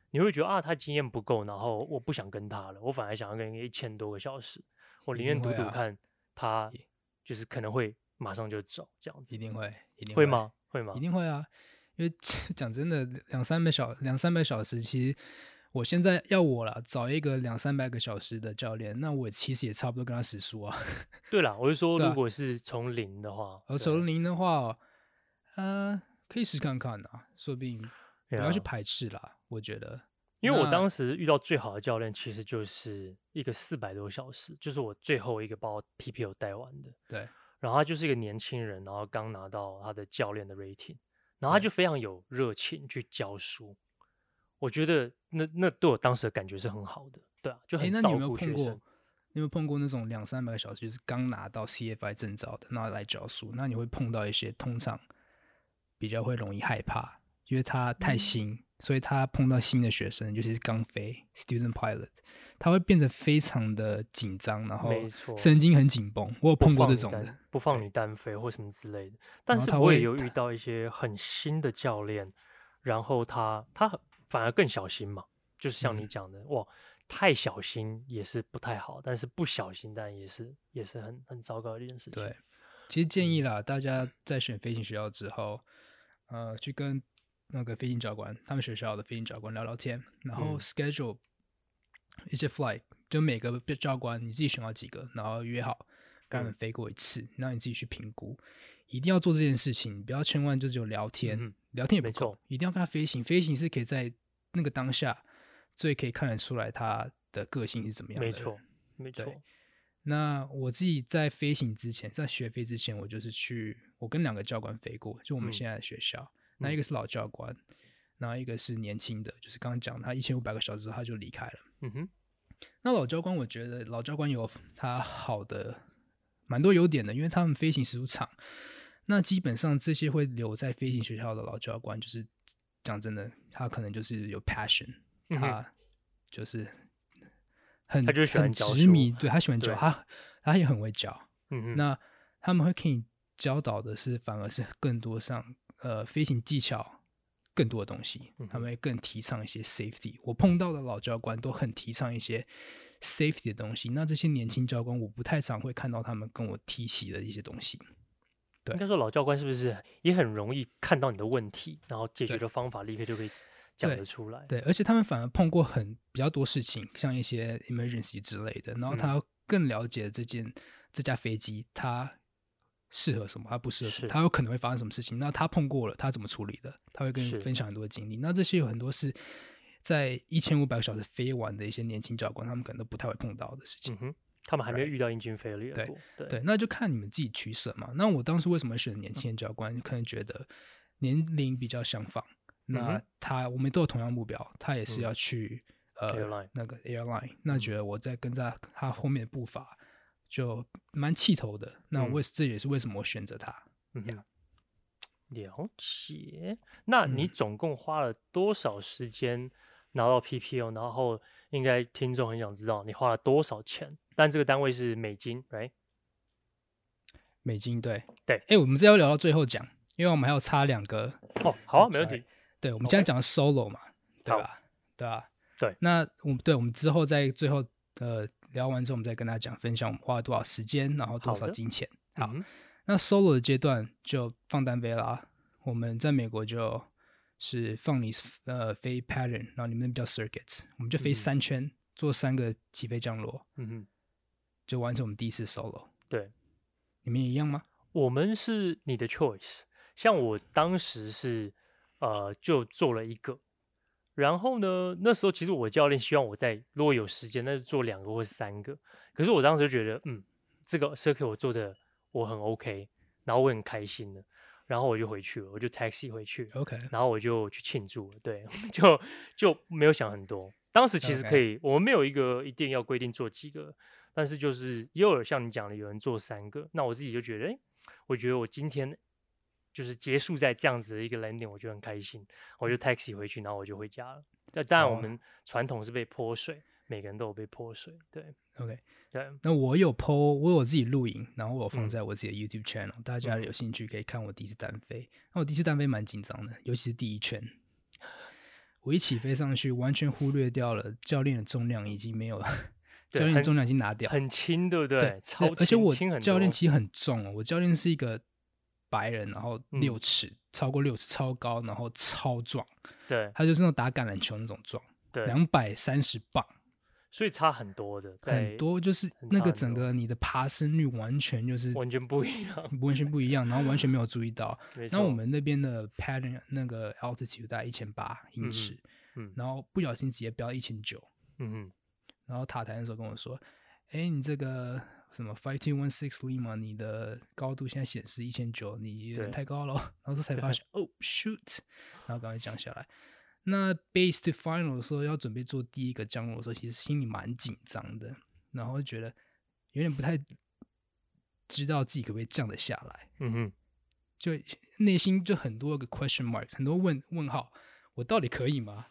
你会觉得啊，他经验不够，然后我不想跟他了，我反而想要跟一千多个小时，我宁愿赌赌看他，就是可能会马上就走这样子。一定会，一定会，会吗？会吗？一定会啊，因为 *laughs* 讲真的，两三百小两三百小时，其实。我现在要我了，找一个两三百个小时的教练，那我其实也差不多跟他实说啊。*laughs* 对了，我是说，如果是从零的话，而从零的话，呃，可以试看看啊，说不定不要去排斥啦。啊、我觉得，因为我当时遇到最好的教练，其实就是一个四百多小时，就是我最后一个把我 PPO 带完的。对，然后他就是一个年轻人，然后刚拿到他的教练的 rating，然后他就非常有热情去教书。我觉得那那对我当时的感觉是很好的，对啊，就很照顾学生。你有没有碰过那种两三百个小时，就是刚拿到 CFI 证照的，然后来教书？那你会碰到一些通常比较会容易害怕，因为他太新，嗯、所以他碰到新的学生，就是刚飞 student pilot，他会变得非常的紧张，然后神经很紧绷。我有碰过这种的，不放你单飞或什么之类的。但是我也有遇到一些很新的教练，然后他他。反而更小心嘛，就是像你讲的，嗯、哇，太小心也是不太好，但是不小心，但也是也是很很糟糕的一件事情。对，其实建议啦，大家在选飞行学校之后，呃，去跟那个飞行教官，他们学校的飞行教官聊聊天，然后 schedule 一些 flight，就每个教官你自己选好几个，然后约好跟他们飞过一次，然后你自己去评估，一定要做这件事情，不要千万就只有聊天，嗯、聊天也没错，一定要跟他飞行，飞行是可以在那个当下最可以看得出来他的个性是怎么样的，没错，没错。那我自己在飞行之前，在学飞之前，我就是去，我跟两个教官飞过，就我们现在的学校。嗯、那一个是老教官，然后一个是年轻的，就是刚刚讲他一千五百个小时之后他就离开了。嗯哼。那老教官，我觉得老教官有他好的蛮多优点的，因为他们飞行时数长。那基本上这些会留在飞行学校的老教官，就是讲真的，他可能就是有 passion，他就是。很他就喜欢很执迷，对他喜欢教，他他也很会教。嗯哼，那他们会可以教导的是，反而是更多上呃飞行技巧更多的东西，他们会更提倡一些 safety。我碰到的老教官都很提倡一些 safety 的东西。那这些年轻教官，我不太常会看到他们跟我提起的一些东西。对，应该说老教官是不是也很容易看到你的问题，然后解决的方法立刻就可以。讲得出来，对，而且他们反而碰过很比较多事情，像一些 emergency 之类的，然后他更了解这件、嗯、这架飞机它适合什么，他不适合什么，他有可能会发生什么事情。那他碰过了，他怎么处理的？他会跟你分享很多的经历。那这些有很多是在一千五百个小时飞完的一些年轻教官，他们可能都不太会碰到的事情。嗯、他们还没有遇到 engine failure 对对，对，那就看你们自己取舍嘛。那我当时为什么选年轻的教官？嗯、可能觉得年龄比较相仿。那他，我们都有同样目标，他也是要去、嗯、呃 airline 那个 airline，那觉得我在跟在他后面的步伐就蛮气头的。嗯、那我为这也是为什么我选择它。了解。那你总共花了多少时间拿到 PPO？、嗯、然后应该听众很想知道你花了多少钱？但这个单位是美金，right？美金，对对。哎、欸，我们这要聊到最后讲，因为我们还要插两个。哦，好啊，没问题。对，我们今天讲的 solo 嘛.对吧？对吧？对。那我们对，我们之后在最后呃聊完之后，我们再跟大家讲分享我们花了多少时间，然后多少金钱。好，好、嗯，那 solo 的阶段就放单飞啦。我们在美国就是放你呃飞 pattern，然后你们那边叫 circuits，我们就飞三圈，嗯、做三个起飞降落，嗯哼，就完成我们第一次 solo。对，你们也一样吗？我们是你的 choice，像我当时是。呃，就做了一个，然后呢，那时候其实我教练希望我在如果有时间，那就做两个或三个。可是我当时就觉得，嗯，这个 circuit 我做的我很 OK，然后我很开心的，然后我就回去了，我就 taxi 回去，OK，然后我就去庆祝了，对，*laughs* 就就没有想很多。当时其实可以.我们没有一个一定要规定做几个，但是就是也有像你讲的，有人做三个，那我自己就觉得，哎，我觉得我今天。就是结束在这样子的一个 landing，我就很开心，我就 taxi 回去，然后我就回家了。那当然，我们传统是被泼水，哦，每个人都有被泼水。对，OK，对。那我有 po，我有自己录影，然后我放在我自己的 YouTube channel，嗯，大家有兴趣可以看我第一次单飞。那我第一次单飞蛮紧张的，尤其是第一圈，我一起飞上去，完全忽略掉了教练的重量已经没有了，*laughs* 教练的重量已经拿掉，很轻，对不对？对，超轻，而且我教练其实很重哦，我教练是一个。白人，然后六尺、嗯，超过六尺，超高，然后超壮。对，他就是那种打橄榄球那种壮。对，两百三十磅，所以差很多的，很多就是那个整个你的爬升率完全就是完全不一样，*laughs* 完全不一样，然后完全没有注意到。*laughs* 那我们那边的 pattern 那个 altitude 大概一千八英尺，嗯，然后不小心直接飙到一千九，嗯嗯，然后塔台的时候跟我说，哎，你这个。什么 five two one six Lima？你的高度现在显示一千九，你有点太高了。*laughs* 然后这才发现，哦，shoot！然后赶快降下来。那 base to final 的时候，要准备做第一个降落的时候，其实心里蛮紧张的，然后觉得有点不太知道自己可不可以降得下来。嗯哼，就内心就很多个 question marks，很多问问号，我到底可以吗？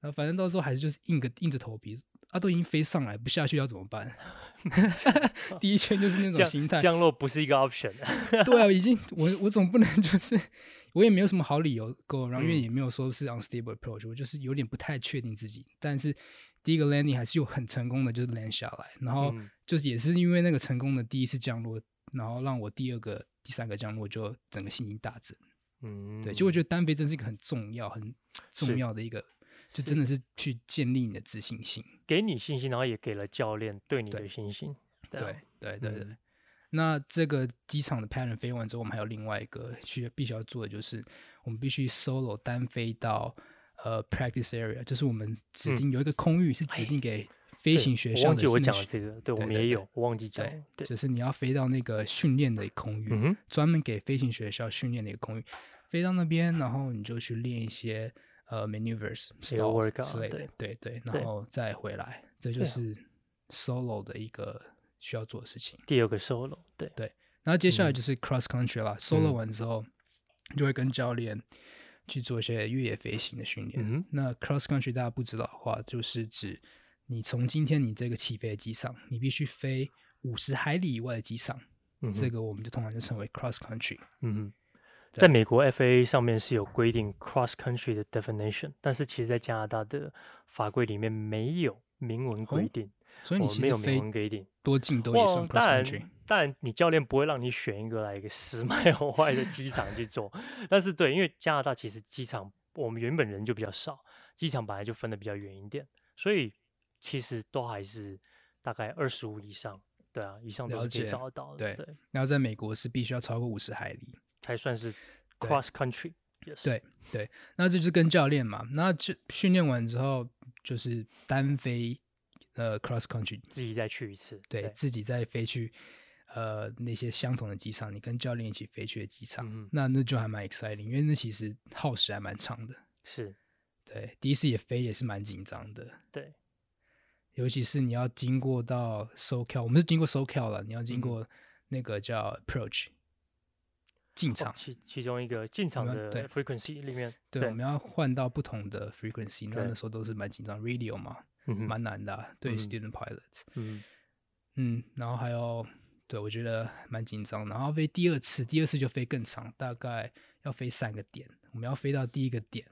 然后反正到时候还是就是硬个硬着头皮。他、啊、都已经飞上来，不下去要怎么办？*laughs* 第一圈就是那种心态，降落不是一个 option。*laughs* 对啊，已经我我总不能就是 *laughs* 我也没有什么好理由 go，然后因为也没有说是 unstable approach，我就是有点不太确定自己。但是第一个 landing 还是有很成功的，就是 land 下来，然后就是也是因为那个成功的第一次降落，然后让我第二个第三个降落就整个信心大增。嗯，对，其实我觉得单飞真是一个很重要、很重要的一个，就真的是去建立你的自信心，给你信心，然后也给了教练对你的信心。对对对对。那这个机场的 pattern 飞完之后，我们还有另外一个需要必须要做的，就是我们必须 solo 单飞到呃 practice area，就是我们指定有一个空域是指定给飞行学校的。我忘记我讲了这个，对，我们也有，我忘记讲。对，就是你要飞到那个训练的空域，嗯，专门给飞行学校训练的一个空域，飞到那边，然后你就去练一些呃 maneuvers、stalls 之类的，对对，对，然后再回来，这就是 solo 的一个。需要做的事情。第二个 solo，对对，然后接下来就是 cross country 啦。嗯、solo 完之后，就会跟教练去做一些越野飞行的训练。嗯、那 cross country 大家不知道的话，就是指你从今天你这个起飞的机上，你必须飞五十海里以外的机上，嗯，这个我们就通常就称为 cross country。嗯哼，在美国 FAA 上面是有规定 cross country 的 definition，但是其实在加拿大的法规里面没有明文规定。哦所以你其实飞多近都也算 cross country。当然，当然你教练不会让你选一个来一个十 *laughs* 迈外的机场去做。但是对，因为加拿大其实机场我们原本人就比较少，机场本来就分的比较远一点，所以其实都还是大概二十五以上。对啊，以上都是可以找得到的。对，对，然后在美国是必须要超过五十海里才算是 cross country。对 yes. 对，对，那这就是跟教练嘛，那就训练完之后就是单飞。呃，cross country 自己再去一次，对，对自己再飞去呃那些相同的机场，你跟教练一起飞去的机场，嗯、那那就还蛮 exciting，因为那其实耗时还蛮长的。是，对，第一次也飞也是蛮紧张的。对，尤其是你要经过到 SoCal，我们是经过 SoCal 了，你要经过那个叫 approach 进场，其其中一个进场的 frequency 里面，对，对我们要换到不同的 frequency，那那时候都是蛮紧张，radio 嘛。嗯，蛮难的、啊，对、嗯、student pilot，嗯嗯，然后还有，对我觉得蛮紧张，然后飞第二次，第二次就飞更长，大概要飞三个点，我们要飞到第一个点，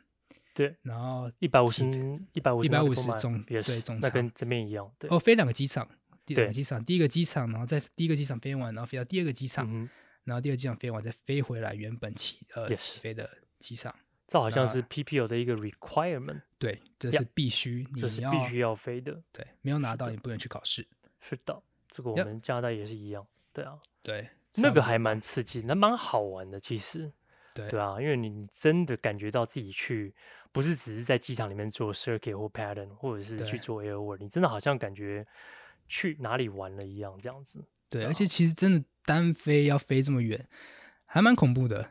对，然后一百五十，一百五十，一百五十中，对，中那跟这边一样，对，哦，飞两个机场，第两个机场，第一个机场，然后在第一个机场飞完，然后飞到第二个机场，嗯、然后第二个机场飞完再飞回来原本起呃起飞的机场。这好像是 PPL 的一个 requirement，对，这是必须，这是必须要飞的，对，没有拿到你不能去考试。是的，这个我们加拿大也是一样，对啊，对，那个还蛮刺激，那蛮好玩的，其实，对对啊，因为你真的感觉到自己去，不是只是在机场里面做 circuit 或 pattern，或者是去做 airwork，你真的好像感觉去哪里玩了一样，这样子。对，而且其实真的单飞要飞这么远，还蛮恐怖的，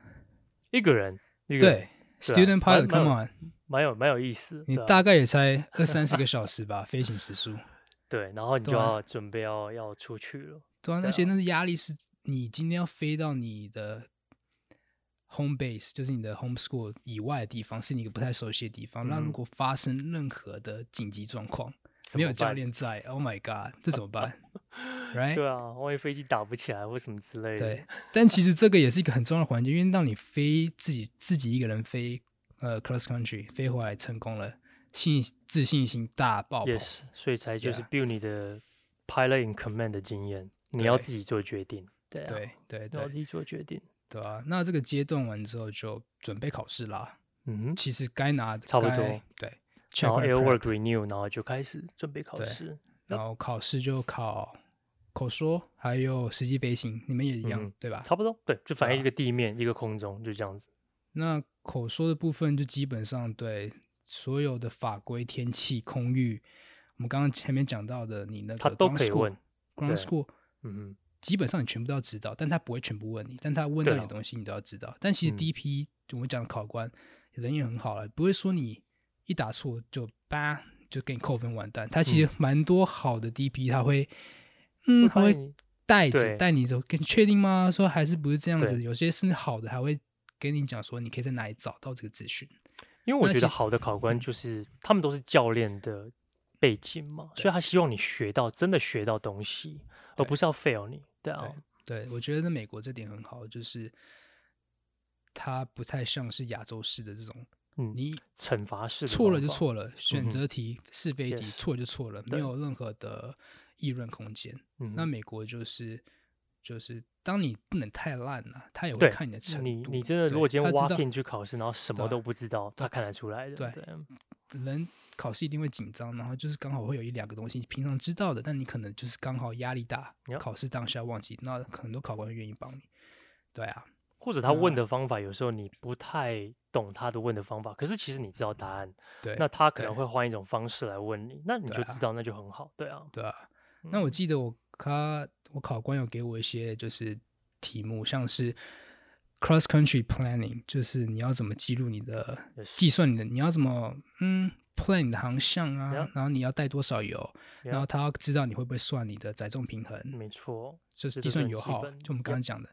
一个人，一个人对。Student pilot，come on，蛮有蛮有意思。你大概也才二三十个小时吧，飞行时速。*laughs* 对，然后你就要准备要要出去了。对啊，而且那个压力是你今天要飞到你的 home base，就是你的 home school 以外的地方，是你一个不太熟悉的地方。那如果发生任何的紧急状况，没有教练在，Oh my God，这怎么办？*laughs* Right？对啊，万一飞机打不起来或什么之类的。对，但其实这个也是一个很重要的环节，因为当你飞自己自己一个人飞呃 cross country 飞回来成功了，信自信心大爆棚。Yes，所以才就是 build 你的 pilot in command 的经验，你要自己做决定。对对对对，要自己做决定。对啊，那这个阶段完之后就准备考试啦。嗯哼，其实该拿差不多。对。然后 airwork renew，然后就开始准备考试。然后考试就考口说，还有实际飞行，你们也一样，嗯、对吧？差不多，对，就反正一个地面，啊、一个空中，就这样子。那口说的部分就基本上对所有的法规、天气、空域，我们刚刚前面讲到的，你那个他都可以问。Ground school，嗯嗯，基本上你全部都要知道，但他不会全部问你，但他问到你的东西你都要知道。但其实第一、批、我们讲的考官人也很好了，不会说你。一打错就叭就给你扣分完蛋。他其实蛮多好的 DP，他会嗯，他会带着带你走，跟你确定吗？说还是不是这样子？有些是好的，还会跟你讲说你可以在哪里找到这个资讯。因为我觉得好的考官就是他们都是教练的背景嘛，所以他希望你学到真的学到东西，而不是要 fail 你。对啊，对，我觉得在美国这点很好，就是他不太像是亚洲式的这种。嗯，你惩罚式错了就错了，选择题、嗯、是非题错就错了，没有任何的议论空间。嗯，那美国就是就是当你不能太烂了，他也会看你的程度。你你真的如果今天他知道 walk in 去考试，然后什么都不知道，他看得出来的。对对人考试一定会紧张，然后就是刚好会有一两个东西平常知道的，但你可能就是刚好压力大考试当下忘记，那很多考官会愿意帮你。对啊，或者他问的方法，有时候你不太懂他的问的方法，可是其实你知道答案，对，那他可能会换一种方式来问你，那你就知道，那就很好。对啊，对啊。那我嗯记得我他我考官有给我一些就是题目，像是 cross country planning，就是你要怎么记录你的计算你的，你要怎么嗯 plan 你的航向啊 Yeah 然后你要带多少油 Yeah 然后他要知道你会不会算你的载重平衡没错，就是计算油耗，就我们刚刚讲的。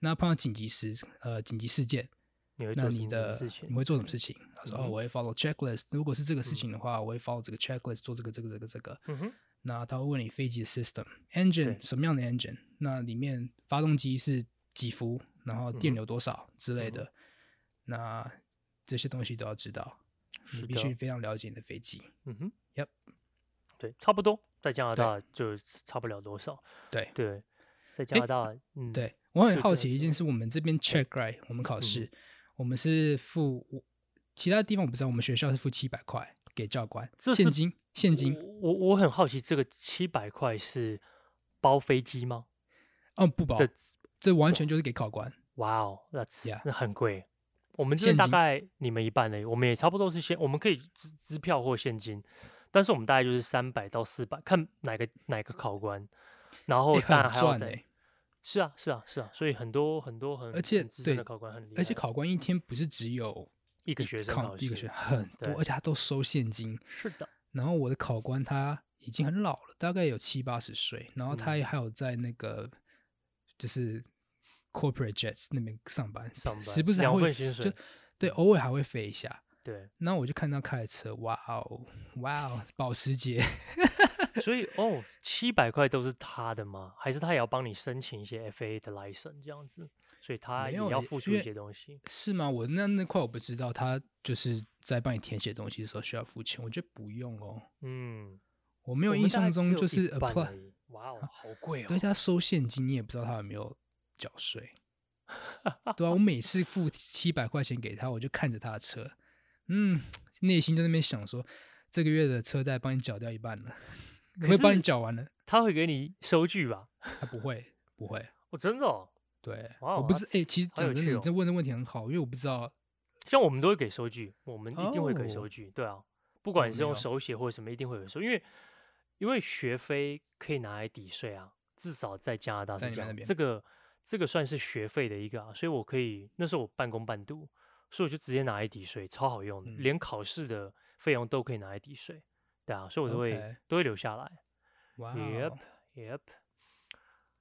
那碰到紧急时呃紧急事件，那你会做什么你的事情？你会做什么事情？他说哦，我会 follow checklist。如果是这个事情的话，我会 follow 这个 checklist，做这个这个这个这个。嗯哼，那他会问你飞机的 system，engine 什么样的 engine？那里面发动机是几伏，然后电流多少之类的。那这些东西都要知道，你必须非常了解你的飞机。嗯哼 Yep 对，差不多，在加拿大就差不了多少。对对，在加拿大，嗯，对，我很好奇一件事，我们这边 check right，我们考嗯试，我们是付我其他地方我不知道，我们学校是付七百块给教官，这现金现金。我我很好奇，这个七百块是包飞机吗？哦，不包的，这完全就是给考官。哇哦 Yeah 那很贵。我们这边大概你们一半而已，我们也差不多是现，我们可以支支票或现金，但是我们大概就是三百到四百，看哪个哪个考官，然后欸当然很还要再，赚欸是啊是啊是啊，所以很多很多很而且很资深的对考官很厉害，而且考官一天不是只有一个学生考，一个学生很多，而且他都收现金。是的，然后我的考官他已经很老了，大概有七八十岁，然后他还有在那个就是 corporate jets 那边上班，上班时不时还会就对，偶尔还会飞一下。对，然后我就看到开的车，哇哦，哇哦，保时捷，*laughs* 所以哦，七百块都是他的吗？还是他也要帮你申请一些 FA 的 license 这样子？所以他也要付出一些东西。是吗？我那那块我不知道，他就是在帮你填写东西的时候需要付钱，我觉得不用哦。嗯，我没有印象中就是一半 apply，哇哦，好贵哦对，哦！他收现金，你也不知道他有没有缴税。*laughs* 对啊，我每次付七百块钱给他，我就看着他的车，嗯，内心在那边想说，这个月的车贷帮你缴掉一半了，可会帮你缴完了。他会给你收据吧？他不会，不会。我，真的哦，对，哇哦我不是，哎、其实这问的问题很好，因为我不知道。像我们都会给收据，我们一定会给哦收据。对啊，不管是用手写或者什么，一定会有收，因为因为学费可以拿来抵税啊，至少在加拿大是这样。在你们那边这个这个算是学费的一个啊，所以我可以那时候我半工半读，所以我就直接拿来抵税，超好用连考试的费用都可以拿来抵税。对啊，所以我都会都会留下来。哇、Yep, 哦 yep。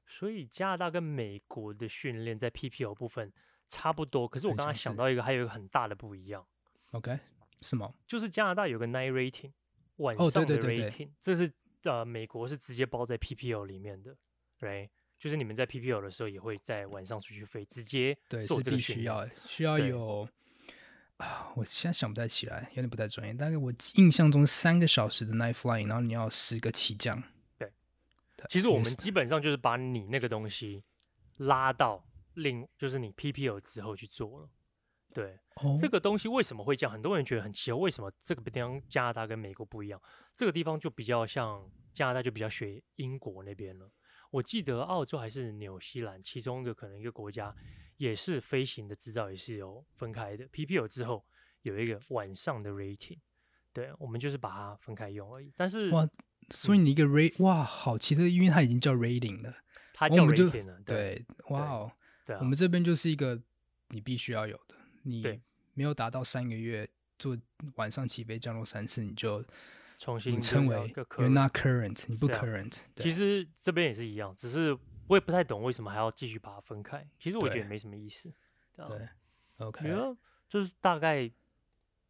所以加拿大跟美国的训练在 PPL 部分差不多，可是我刚刚想到一个，还有一个很大的不一样，，OK，是吗？就是加拿大有个 night rating 晚上的对对对 rating，、这是呃美国是直接包在 PPL 里面的，right？就是你们在 PPL 的时候也会在晚上出去飞，直接对，做这个训练要，需要有啊，我现在想不太起来，有点不太专业。大概我印象中三个小时的 night flying，然后你要十个起降。对对，其实我们基本上就是把你那个东西拉到另，就是你 PPL 之后去做了。对，哦，这个东西为什么会这样？很多人觉得很奇怪，为什么这个地方加拿大跟美国不一样？这个地方就比较像加拿大，就比较学英国那边了。我记得澳洲还是纽西兰，其中一个可能一个国家也是飞行的执照也是有分开的。PPL 之后有一个晚上的 rating，对，我们就是把它分开用而已。但是哇，所以你一个 rate 哇，好奇特，因为它已经叫 rating 了。它叫 rating 了，对对，哇哦，我，们这边就是一个你必须要有的，你对没有达到三个月做晚上起飞降落三次，你就重新你称为 you're not current，你不 current。对其实这边也是一样，只是我也不太懂为什么还要继续把它分开。其实我觉得没什么意思。对，OK，就是大概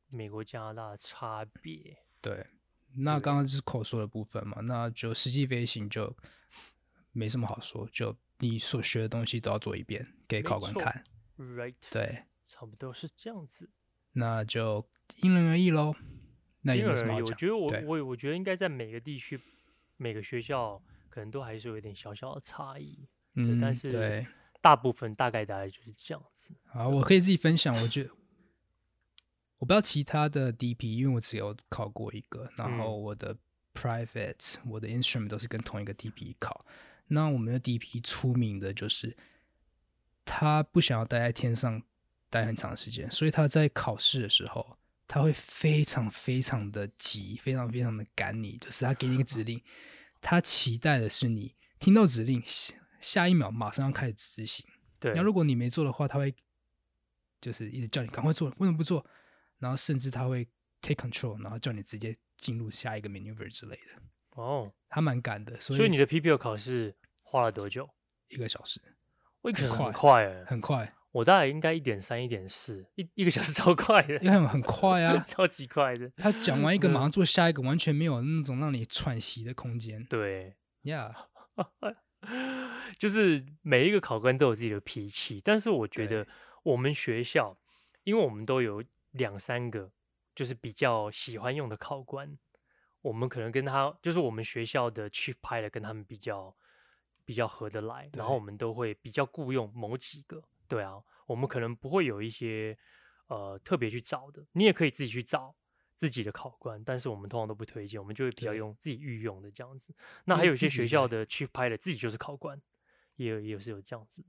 美国加拿大的差别。对，那刚刚就是口说的部分嘛，那就实际飞行就没什么好说，就你所学的东西都要做一遍给考官看。Right，，对，差不多是这样子。那就因人而异喽。那也因什么好讲。觉得我我我觉得应该在每个地区、每个学校可能都还是有一点小小的差异。嗯，但是对，大部分大概大概就是这样子。好，我可以自己分享，我觉得我不知道其他的 DP，因为我只有考过一个，然后我的 private、嗯、我的 instrument 都是跟同一个 DP 考。那我们的 DP 出名的就是他不想要待在天上待很长时间，所以他在考试的时候。他会非常非常的急，非常非常的赶你，就是他给你一个指令，他期待的是你听到指令下下一秒马上要开始执行。对，那如果你没做的话，他会就是一直叫你赶快做，为什么不做？然后甚至他会 take control，然后叫你直接进入下一个 maneuver 之类的。哦，他蛮赶的，所以，所以你的 PPL 考试花了多久？一个小时，我觉得很快，很快。我大概应该一点三、一点四，一一个小时超快的，因为很快啊，*laughs* 超级快的。他讲完一个，马上做下一个，完全没有那种让你喘息的空间。对，Yeah，*laughs* 就是每一个考官都有自己的脾气，但是我觉得我们学校，因为我们都有两三个就是比较喜欢用的考官，我们可能跟他就是我们学校的 Chief Pilot 跟他们比较比较合得来，然后我们都会比较雇佣某几个。对啊，我们可能不会有一些呃特别去找的，你也可以自己去找自己的考官，但是我们通常都不推荐，我们就会比较用自己御用的这样子。那还有一些学校的 Chief Pilot 自己就是考官，也有也有是有这样子，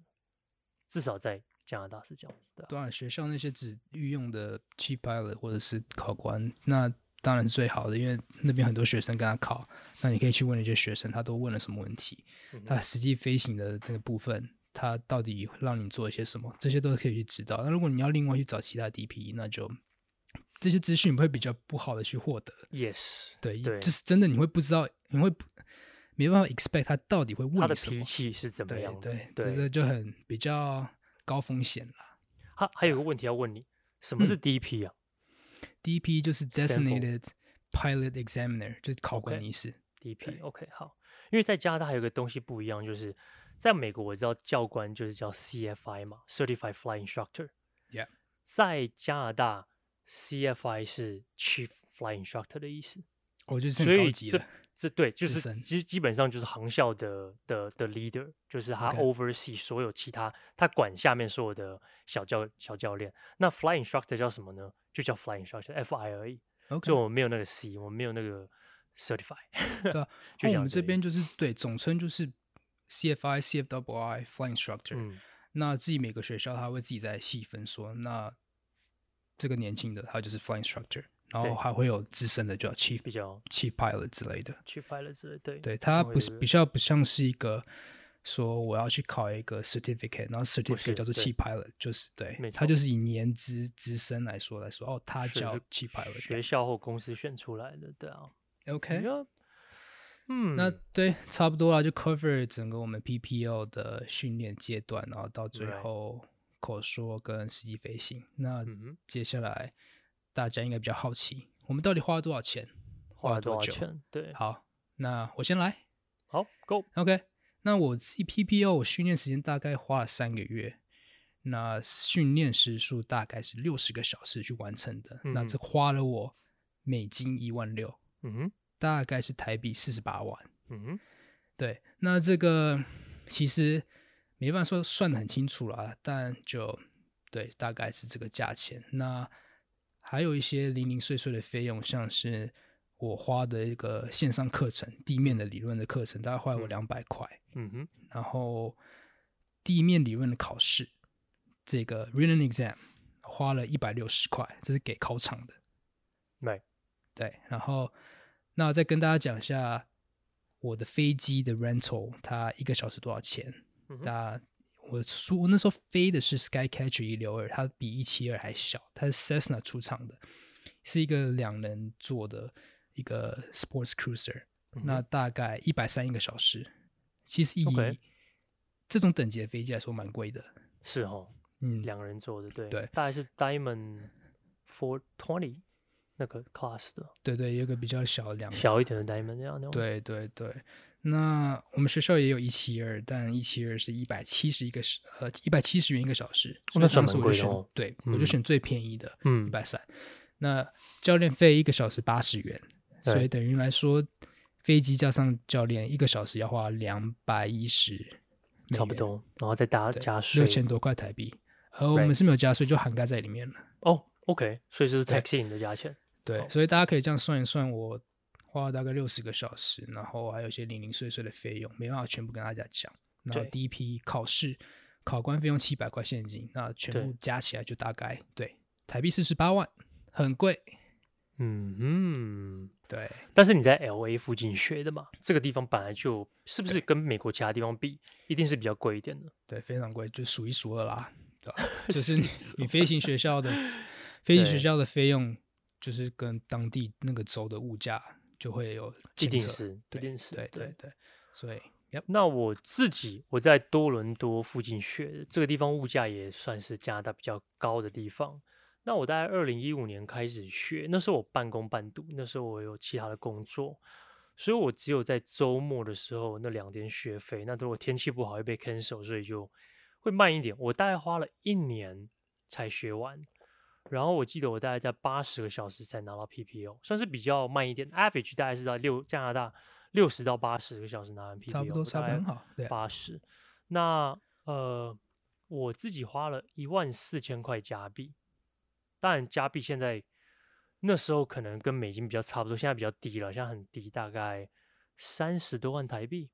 至少在加拿大是这样子的。对啊，学校那些只御用的 Chief Pilot 或者是考官，那当然是最好的，因为那边很多学生跟他考，那你可以去问那些学生，他都问了什么问题，嗯、他实际飞行的这个部分。他到底让你做一些什么？这些都可以去知道。那如果你要另外去找其他 DP，那就这些资讯会比较不好的去获得。Yes，对，对，就是真的，你会不知道，你会没办法 expect 他到底会问他的脾气是怎么样的？对对，这就很比较高风险了。还还有个问题要问你，什么是 DP 啊？嗯，DP 就是 Designated Pilot Examiner，就是考官意思。Okay, DP OK 好，因为在加拿大还有个东西不一样，就是。在美国，我知道教官就是叫 CFI 嘛，Certified Flight Instructor。Yeah，在加拿大，CFI 是 Chief Flight Instructor 的意思。我觉得所以这这对，就是基基本上就是航校的的的 leader，就是他 oversee 所有其他.他管下面所有的小教小教练。那 Flight Instructor 叫什么呢？就叫 Flight Instructor，FI 而已。OK，就我们没有那个 C，我们没有那个 Certify。对啊，就我们这边就是对总称就是。CFI、CFII、Flight Instructor，、嗯、那自己每个学校他会自己再细分说，那这个年轻的他就是 Flight Instructor，然后还会有资深的叫 Chief 比较 Chief Pilot 之类的，Chief Pilot 之类的，对，对，他不是比较不像是一个说我要去考一个 Certificate，然后 Certificate 叫做 Chief Pilot，就是对，他就是以年资资深来说来说，哦，他叫 Chief Pilot，学校或公司选出来的，对啊，OK。嗯，那对，差不多了，就 cover 整个我们 PPL 的训练阶段，然后到最后口说跟实际飞行。那接下来大家应该比较好奇，我们到底花了多少钱？花了多少钱？对，好，那我先来。好，Go。OK，那我自己 PPL 我训练时间大概花了三个月，那训练时数大概是六十个小时去完成的。嗯、那这花了我美金一万六。嗯哼。大概是台币四十八万，嗯，对，那这个其实没办法说算得很清楚了，但就对，大概是这个价钱。那还有一些零零碎碎的费用，像是我花的一个线上课程，地面的理论的课程，大概花了我两百块，嗯哼，然后地面理论的考试，这个 written exam 花了一百六十块，这是给考场的，对，对，然后。那我再跟大家讲一下我的飞机的 rental，它一个小时多少钱？嗯、那我说我那时候飞的是 Skycatcher 一六二，它比一七二还小，它是 Cessna 出厂的，是一个两人座的一个 Sports Cruiser，、嗯、那大概一百三一个小时。其实以这种等级的飞机来说，蛮贵的。是哦，嗯，两人坐的，对对，大概是 Diamond Four Twenty。那个 class 的，对对，有个比较小两小一点的 diamond 这样的。对对对，那我们学校也有一七二，但一七二是一百七十一个时，呃，一百七十元一个小时。那算蛮贵的哦。对，我就选最便宜的，嗯，一百三。那教练费一个小时八十元，所以等于来说，飞机加上教练一个小时要花两百一十差不多，然后再加加税六千多块台币，而我们是没有加税，就涵盖在里面了。哦，OK，所以是 taxi 的价钱。对，所以大家可以这样算一算，我花了大概六十个小时，然后还有一些零零碎碎的费用，没办法全部跟大家讲。然后第一批考试考官费用七百块现金，那全部加起来就大概对台币四十八万，很贵。嗯嗯，对。但是你在 LA 附近学的嘛，这个地方本来就是不是跟美国其他地方比，一定是比较贵一点的。对，非常贵，就数一数二啦。对，*laughs* 就是你你 *laughs* 飞行学校的飞行学校的费用，就是跟当地那个州的物价就会有，一定是，一定是，对对对。所以，那我自己我在多伦多附近学的这个地方，物价也算是加拿大比较高的地方。那我大概二零一五年开始学，那时候我半工半读，那时候我有其他的工作，所以我只有在周末的时候那两天学费。那如果天气不好会被 cancel，所以就会慢一点。我大概花了一年才学完，然后我记得我大概在八十个小时才拿到 PPO，算是比较慢一点。Average 大概是在六加拿大六十到八十个小时拿完 PPO，差不多，差不多很好，对，八十。那呃，我自己花了一万四千块加币。当然，加币现在那时候可能跟美金比较差不多，现在比较低了，现在很低，大概三十多万台币。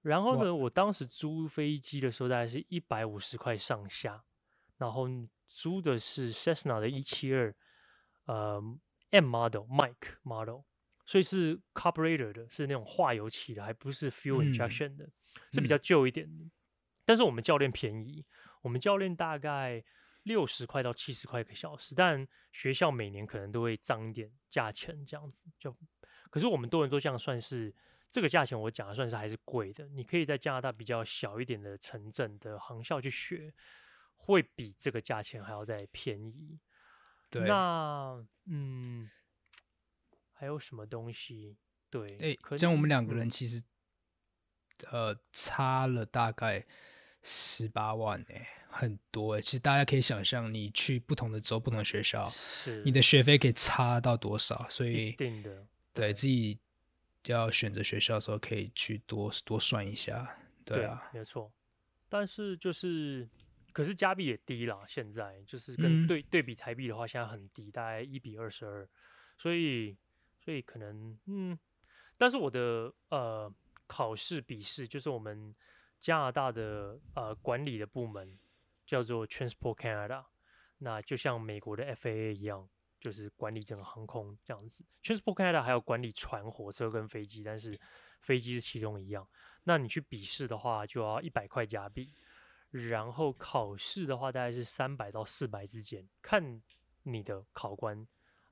然后呢，我当时租飞机的时候大概是一百五十块上下，然后租的是 Cessna 的一七二，呃，M model Mike model，所以是 carburetor 的，是那种化油器的，还不是 fuel injection 的，嗯、是比较旧一点的。嗯、但是我们教练便宜，我们教练大概。六十块到七十块一个小时，但学校每年可能都会涨一点价钱，这样子就。可是我们多伦多这样算是这个价钱，我讲的算是还是贵的。你可以在加拿大比较小一点的城镇的航校去学，会比这个价钱还要再便宜。对，那嗯，还有什么东西？对，哎、欸，像我们两个人其实、嗯、呃差了大概十八万哎、欸。很多诶，其实大家可以想象，你去不同的州、不同的学校，是你的学费可以差到多少？所以，一定的，对，对自己要选择学校的时候，可以去多多算一下。对啊，对没错。但是就是，可是加币也低啦，现在就是跟对、嗯、对比台币的话，现在很低，大概一比二十二。所以，所以可能嗯，但是我的呃考试笔试，就是我们加拿大的呃管理的部门。叫做 Transport Canada，那就像美国的 FAA 一样，就是管理整个航空这样子。Transport Canada 还有管理船、火车跟飞机，但是飞机是其中一样。那你去笔试的话，就要一百块加币，然后考试的话大概是三百到四百之间，看你的考官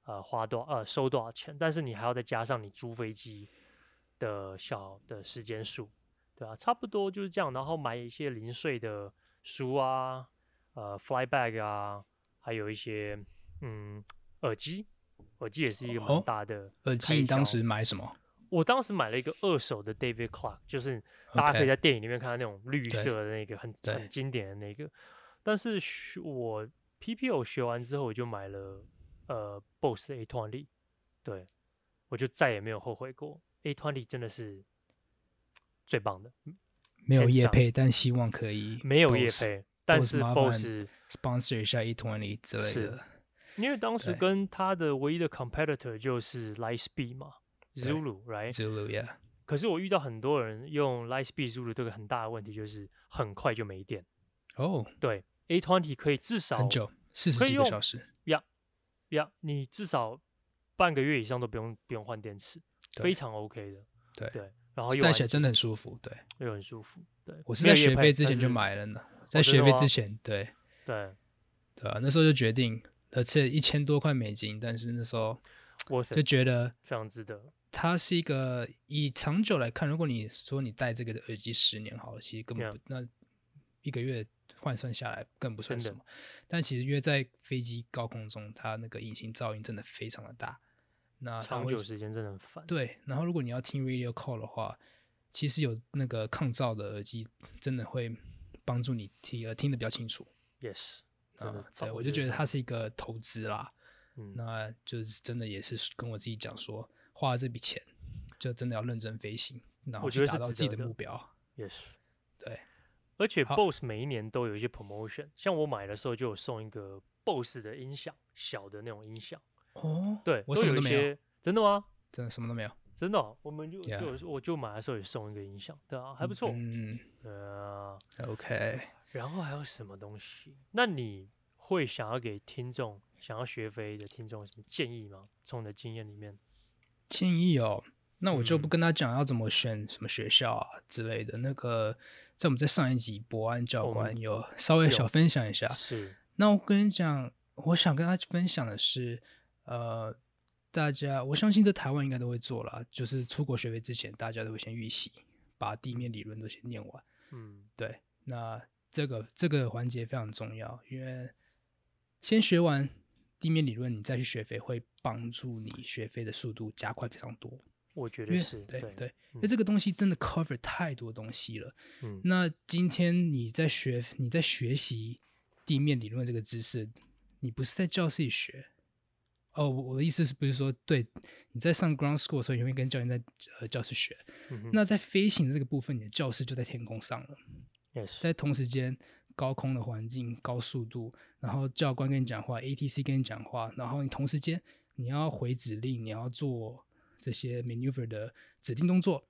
呃花多少呃收多少钱，但是你还要再加上你租飞机的小的时间数，对啊，差不多就是这样，然后买一些零碎的。书啊，呃，fly bag 啊，还有一些嗯耳机，耳机也是一个蛮大的、哦。耳机你当时买什么？我当时买了一个二手的 David Clark，就是大家可以在电影里面看到那种绿色的那个很很经典的那个。但是我 PPO 学完之后，我就买了呃 Bose 的 A20，对，我就再也没有后悔过。A Twenty 真的是最棒的。没有业配，但希望可以。没有业配，但是 Boss sponsor 一下 A20 之类的。因为当时跟他的唯一的 competitor 就是 Lightspeed 嘛，Zulu，right？Zulu，yeah。可是我遇到很多人用 Lightspeed Zulu，这个很大的问题就是很快就没电。哦，对，A twenty 可以至少很久，四十几个小时。呀呀，你至少半个月以上都不用不用换电池，非常 OK 的。对对。然后戴起来真的很舒服，对，又很舒服，对。我是在学费之前就买了呢，在学费之前，对，对，对啊，那时候就决定，而且一千多块美金，但是那时候我就觉得非常值得。它是一个以长久来看，如果你说你戴这个耳机十年好了，其实根本不，那一个月换算下来更不算什么。但其实因为在飞机高空中，它那个隐形噪音真的非常的大。那长久时间真的很烦。对，然后如果你要听 radio call 的话，其实有那个抗噪的耳机，真的会帮助你听呃听得比较清楚。Yes，啊，对，我就觉得它是一个投资啦。嗯，那就是真的也是跟我自己讲说，花了这笔钱，就真的要认真飞行，然后去达到自己的目标。Yes，对，而且 BOSS 每一年都有一些 promotion，像我买的时候就有送一个 BOSS 的音响，小的那种音响。哦，对，我什么都没有真的吗？真的什么都没有。真的哦、我们就就我就买的时候也送一个音响，对啊，还不错。嗯呃，，OK，然后还有什么东西？那你会想要给听众想要学飞的听众什么建议吗？从你的经验里面，建议哦，那我就不嗯跟他讲要怎么选什么学校啊之类的。那个在我们在上一集博安教官有稍微小分享一下。是那我跟你讲，我想跟他分享的是，呃，大家我相信在台湾应该都会做了，就是出国学费之前，大家都会先预习，把地面理论都先念完。嗯，对，那这个这个环节非常重要，因为先学完地面理论，你再去学飞，会帮助你学飞的速度加快非常多。我觉得是对对对，因嗯为这个东西真的 cover 太多东西了。嗯，那今天你在学你在学习地面理论这个知识，你不是在教室里学。哦，我我的意思是不是说，对你在上 ground school 的时候，你会跟教练在呃教室学。嗯那在飞行的这个部分，你的教室就在天空上了。也是在同时间，高空的环境、高速度，然后教官跟你讲话，ATC 跟你讲话，然后你同时间你要回指令，你要做这些 maneuver 的指定动作。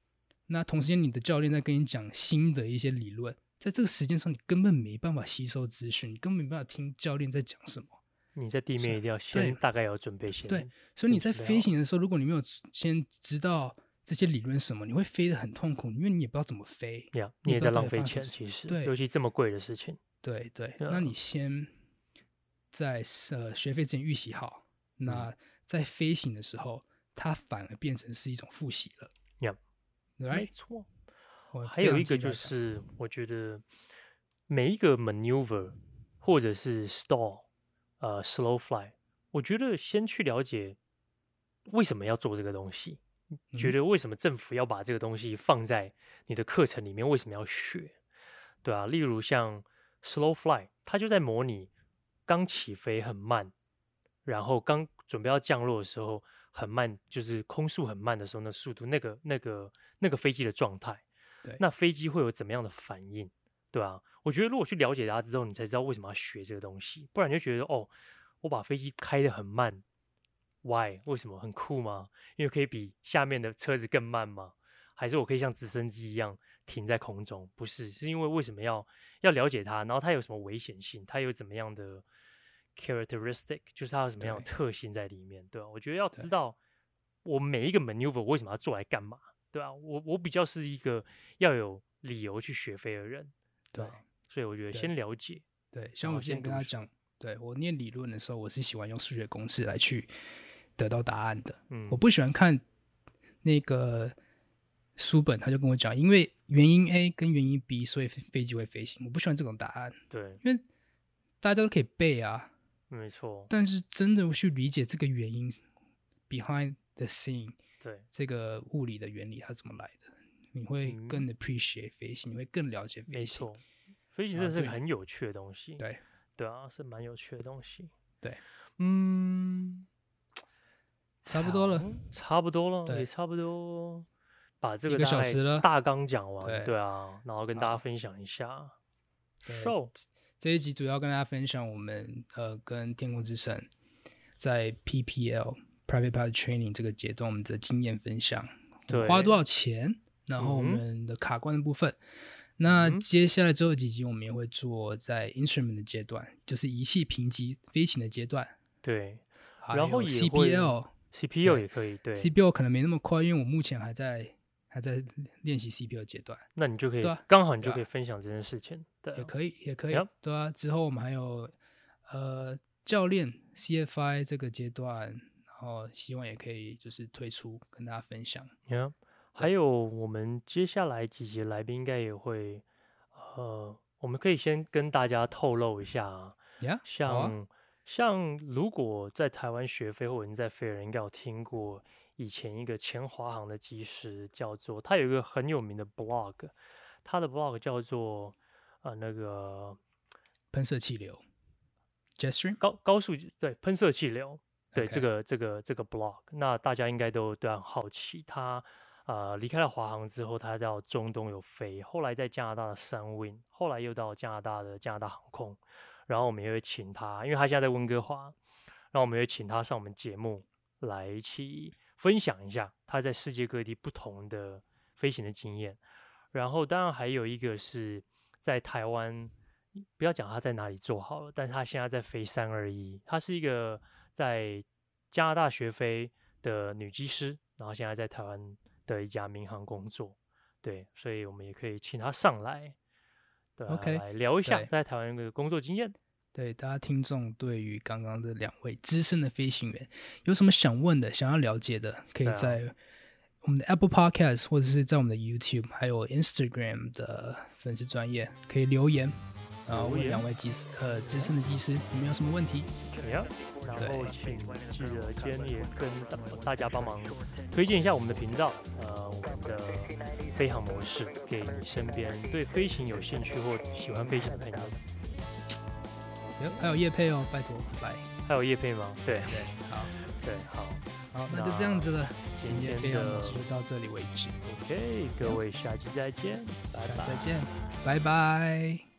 那同时间，你的教练在跟你讲新的一些理论，在这个时间上，你根本没办法吸收资讯，你根本没办法听教练在讲什么。你在地面一定要先大概有准备先，对所以你在飞行的时候，如果你没有先知道这些理论什么，你会飞得很痛苦，因为你也不知道怎么飞。呀，你也在浪费钱，其实对尤其这么贵的事情，对对，那你先在呃学费之前预习好，嗯那在飞行的时候，它反而变成是一种复习了。Yep 没？错。还有一个就是，我觉得每一个 maneuver 或者是 stall，呃，slow fly，我觉得先去了解为什么要做这个东西，觉嗯得为什么政府要把这个东西放在你的课程里面，为什么要学？对啊，例如像 slow fly，它就在模拟刚起飞很慢，然后刚准备要降落的时候很慢，就是空速很慢的时候，那速度，那个那个那个飞机的状态。对那飞机会有怎么样的反应，对啊，我觉得如果去了解它之后，你才知道为什么要学这个东西，不然你就觉得哦，我把飞机开得很慢，why？为什么很酷吗？因为可以比下面的车子更慢吗？还是我可以像直升机一样停在空中？不是，是因为为什么要要了解它，然后它有什么危险性，它有怎么样的 characteristic，就是它有什么样的特性在里面，对啊，我觉得要知道我每一个 maneuver 为什么要做来干嘛。对啊，我我比较是一个要有理由去学飞的人，对啊所以我觉得先了解，对，像后我先跟他讲，对我念理论的时候，我是喜欢用数学公式来去得到答案的。嗯，我不喜欢看那个书本，他就跟我讲，因为原因 A 跟原因 B，所以飞飞机会飞行。我不喜欢这种答案，对，因为大家都可以背啊，没错，但是真的去理解这个原因 behind the scene 对，这个物理的原理它怎么来的，你会嗯。更 appreciate 飞行，你会更了解飞没行。错，飞行这是个很有趣的东西，对，对啊，是蛮有趣的东西，对，嗯，差不多了，差不多了，对也差不多把这一个小时了大纲讲完，对对啊，然后跟大家分享一下对，so，这一集主要跟大家分享我们呃跟天空之城在 PPL Private Pilot Training 这个阶段我们的经验分享，对花了多少钱，然后我们的卡关的部分。那接下来之后几集我们也会做在 Instrument 的阶段，就是仪器评级飞行的阶段，对然后 CPL。，CPO 对也可以，对，，CPU 可能没那么快，因为我目前还在还在练习 CPU 阶段，那你就可以刚好你就可以分享这件事情，对啊，也可以，也可以对啊。之后我们还有呃教练 CFI 这个阶段，然后希望也可以就是推出跟大家分享。Yeah，还有我们接下来几集来宾应该也会，呃，我们可以先跟大家透露一下啊，呀、像、像如果在台湾学飞或者你在飞的人，应该有听过以前一个前华航的机师叫做，他有一个很有名的 blog，他的 blog 叫做呃那个喷射气流高高速对喷射气流，对这个这个这个 blog，那大家应该都对他很好奇，他呃离开了华航之后，他到中东有飞，后来在加拿大的 Sunwing，后来又到加拿大的加拿大航空，然后我们也会请他，因为他现在在温哥华，然后我们也会请他上我们节目来一起分享一下他在世界各地不同的飞行的经验。然后当然还有一个是在台湾，不要讲他在哪里做好了，但是他现在在飞三二一，他是一个在加拿大学飞的女机师，然后现在在台湾的一家民航工作，对，所以我们也可以请他上来，对，OK，来聊一下在台湾的工作经验。对，大家听众对于刚刚的两位资深的飞行员有什么想问的、想要了解的，可以在。我们的 Apple Podcast 或者是在我们的 YouTube 还有 Instagram 的粉丝专业可以留言，然后问两位技师呃资深的技师，你们有什么问题？然后请记得今天也跟大家帮忙推荐一下我们的频道，呃，我们的飞航模式给你身边对飞行有兴趣或喜欢飞行的朋友。有还有叶配哦，拜托来，还有叶配吗？对对，好，*laughs* 对好。好，那就这样子了。今天飞航模式就到这里为止。OK，各位下期再见，拜拜。再见，拜拜。